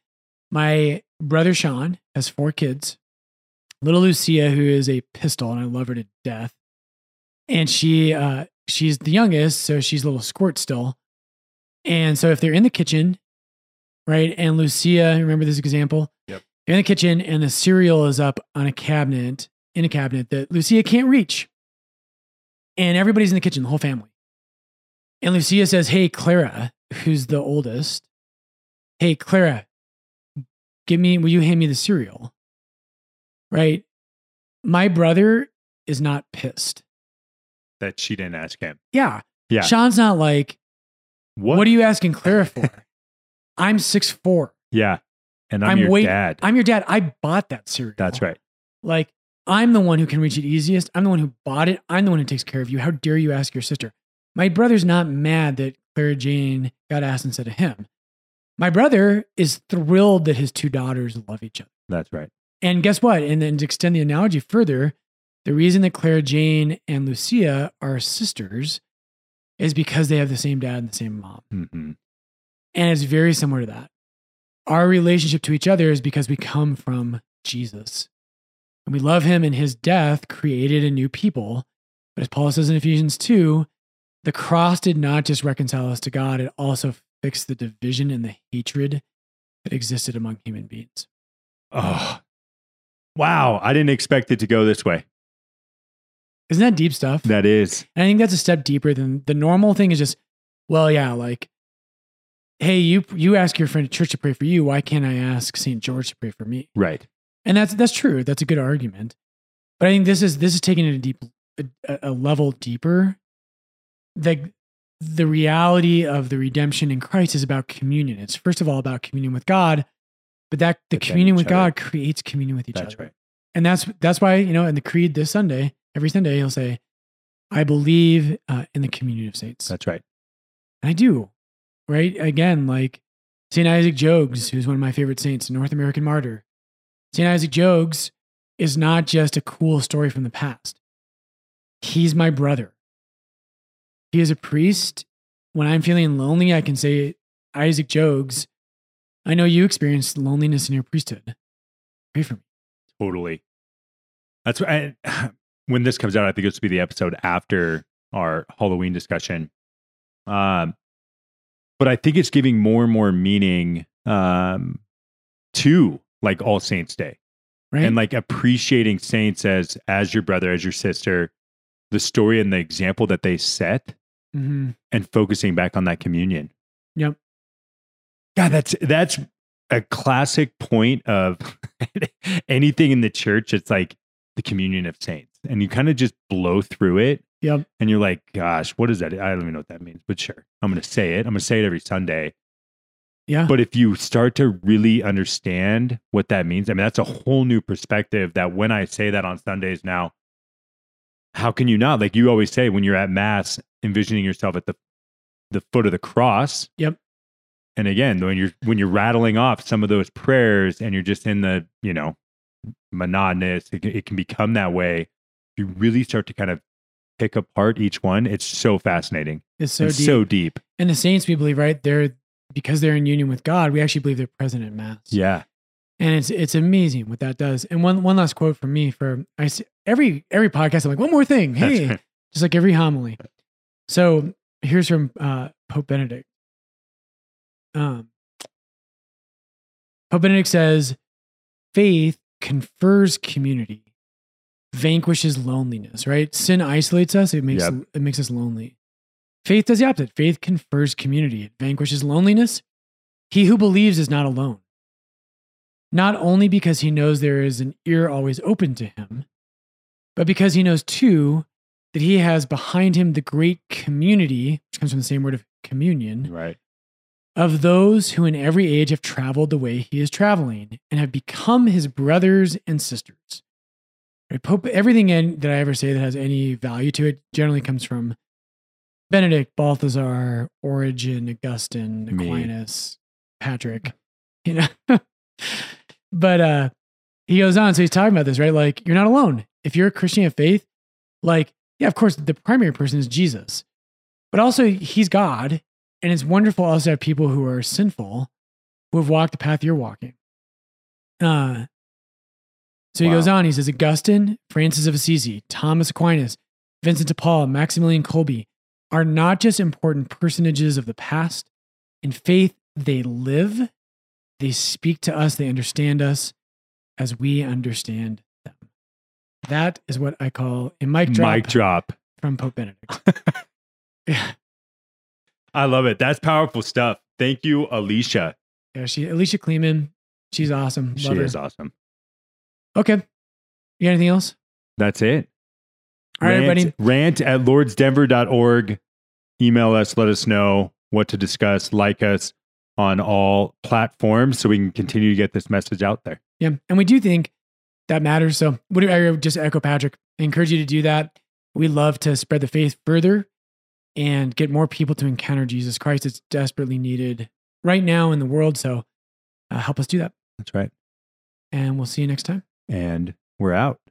[SPEAKER 1] My brother Sean has four kids. Little Lucia, who is a pistol, and I love her to death. And she uh she's the youngest, so she's a little squirt still. And so if they're in the kitchen, right, and Lucia, remember this example?
[SPEAKER 2] Yep.
[SPEAKER 1] In the kitchen and the cereal is up on a cabinet, in a cabinet that Lucia can't reach. And everybody's in the kitchen, the whole family. And Lucia says, Hey, Clara, who's the oldest, hey, Clara, give me, will you hand me the cereal? Right? My brother is not pissed.
[SPEAKER 2] That she didn't ask him.
[SPEAKER 1] Yeah.
[SPEAKER 2] Yeah.
[SPEAKER 1] Sean's not like,
[SPEAKER 2] What?
[SPEAKER 1] what, are you asking Clara for? [LAUGHS] I'm six four.
[SPEAKER 2] Yeah. And I'm,
[SPEAKER 1] I'm
[SPEAKER 2] your
[SPEAKER 1] wait-
[SPEAKER 2] dad.
[SPEAKER 1] I'm your dad. I bought that cereal.
[SPEAKER 2] That's right.
[SPEAKER 1] Like, I'm the one who can reach it easiest. I'm the one who bought it. I'm the one who takes care of you. How dare you ask your sister? My brother's not mad that Clara Jane got asked instead of him. My brother is thrilled that his two daughters love each other.
[SPEAKER 2] That's right.
[SPEAKER 1] And guess what? And then to extend the analogy further, the reason that Clara Jane and Lucia are sisters is because they have the same dad and the same mom.
[SPEAKER 2] hmm
[SPEAKER 1] And it's very similar to that. Our relationship to each other is because we come from Jesus. And we love him, and his death created a new people. But as Paul says in Ephesians 2, the cross did not just reconcile us to God, it also fixed the division and the hatred that existed among human beings.
[SPEAKER 2] Oh, wow. I didn't expect it to go this way.
[SPEAKER 1] Isn't that deep stuff?
[SPEAKER 2] That is.
[SPEAKER 1] And I think that's a step deeper than the normal thing is just, well, yeah, like hey, you you ask your friend at church to pray for you. Why can't I ask St. George to pray for me?
[SPEAKER 2] Right.
[SPEAKER 1] And that's that's true. That's a good argument. But I think this is this is taking it a deep a, a level deeper. The the reality of the redemption in Christ is about communion. It's first of all about communion with God, but that the
[SPEAKER 2] But
[SPEAKER 1] communion with
[SPEAKER 2] other.
[SPEAKER 1] God creates communion with each
[SPEAKER 2] That's
[SPEAKER 1] other.
[SPEAKER 2] right.
[SPEAKER 1] And that's that's why, you know, in the creed this Sunday, every Sunday he'll say, I believe uh, in the communion of saints.
[SPEAKER 2] That's right.
[SPEAKER 1] And I do. Right? Again, like St. Isaac Jogues, who's one of my favorite saints, North American martyr. St. Isaac Jogues is not just a cool story from the past. He's my brother. He is a priest. When I'm feeling lonely, I can say, Isaac Jogues, I know you experienced loneliness in your priesthood. Pray for me.
[SPEAKER 2] Totally. That's why I, [SIGHS] when this comes out, I think it's to be the episode after our Halloween discussion. Um, but I think it's giving more and more meaning um, to like All Saints Day
[SPEAKER 1] Right?
[SPEAKER 2] and like appreciating saints as as your brother, as your sister, the story and the example that they set,
[SPEAKER 1] hmm
[SPEAKER 2] and focusing back on that communion.
[SPEAKER 1] Yep.
[SPEAKER 2] God, that's that's a classic point of [LAUGHS] anything in the church. It's like the communion of saints, and you kind of just blow through it,
[SPEAKER 1] Yep.
[SPEAKER 2] and you're like, "Gosh, what is that?" I don't even know what that means, but sure, I'm going to say it. I'm going to say it every Sunday.
[SPEAKER 1] Yeah.
[SPEAKER 2] But if you start to really understand what that means, I mean, that's a whole new perspective. That when I say that on Sundays now, how can you not? Like you always say when you're at mass, envisioning yourself at the the foot of the cross.
[SPEAKER 1] Yep.
[SPEAKER 2] And again, when you're when you're rattling off some of those prayers, and you're just in the you know monotonous, it, can- it can become that way. You really start to kind of pick apart each one. It's so fascinating.
[SPEAKER 1] it's so deep.
[SPEAKER 2] so deep.
[SPEAKER 1] and the saints, we believe, right? They're because they're in union with God, we actually believe they're present at Mass.
[SPEAKER 2] Yeah.
[SPEAKER 1] and it's it's amazing what that does. And one one last quote from me for I s- every every podcast. I'm like one more thing, hey,
[SPEAKER 2] right.
[SPEAKER 1] just like every homily. So here's from uh, Pope Benedict. Um, Pope Benedict says, "Faith confers community, vanquishes loneliness. Right? Sin isolates us; it makes
[SPEAKER 2] Yep.
[SPEAKER 1] it makes us lonely. Faith does the opposite. Faith confers community. It vanquishes loneliness. He who believes is not alone." not only because he knows there is an ear always open to him, but because he knows too that he has behind him the great community, which comes from the same word of communion,
[SPEAKER 2] Right.
[SPEAKER 1] of those who in every age have traveled the way he is traveling and have become his brothers and sisters. Right? Pope, everything in, that I ever say that has any value to it generally comes from Benedict, Balthasar, Origen, Augustine,
[SPEAKER 2] Me.
[SPEAKER 1] Aquinas, Patrick. [LAUGHS] You know, but uh, he goes on. So he's talking about this, right? Like you're not alone. If you're a Christian of faith, like yeah, of course, the primary person is Jesus, but also he's God, and it's wonderful also to have people who are sinful who have walked the path you're walking. Uh, so he
[SPEAKER 2] Wow.
[SPEAKER 1] goes on. He says Augustine, Francis of Assisi, Thomas Aquinas, Vincent de Paul, Maximilian Kolbe are not just important personages of the past. In faith, they live, they speak to us, they understand us as we understand them. That is what I call a mic drop
[SPEAKER 2] Mic drop.
[SPEAKER 1] from Pope Benedict. yeah, [LAUGHS] [LAUGHS]
[SPEAKER 2] I love it. That's powerful stuff. Thank you, Alicia.
[SPEAKER 1] yeah, she Alicia Kleeman, she's awesome.
[SPEAKER 2] She
[SPEAKER 1] her.
[SPEAKER 2] is awesome.
[SPEAKER 1] Okay, you got anything else?
[SPEAKER 2] That's it.
[SPEAKER 1] All right,
[SPEAKER 2] rant,
[SPEAKER 1] everybody.
[SPEAKER 2] Rant at lordsdenver.org. Email us. Let us know what to discuss. Like us on all platforms so we can continue to get this message out there.
[SPEAKER 1] Yeah, and we do think that matters. So, what do I just echo Patrick? I encourage you to do that. We love to spread the faith further and get more people to encounter Jesus Christ. It's desperately needed right now in the world. So, uh, help us do that,
[SPEAKER 2] That's right.
[SPEAKER 1] and we'll see you next time.
[SPEAKER 2] And we're out.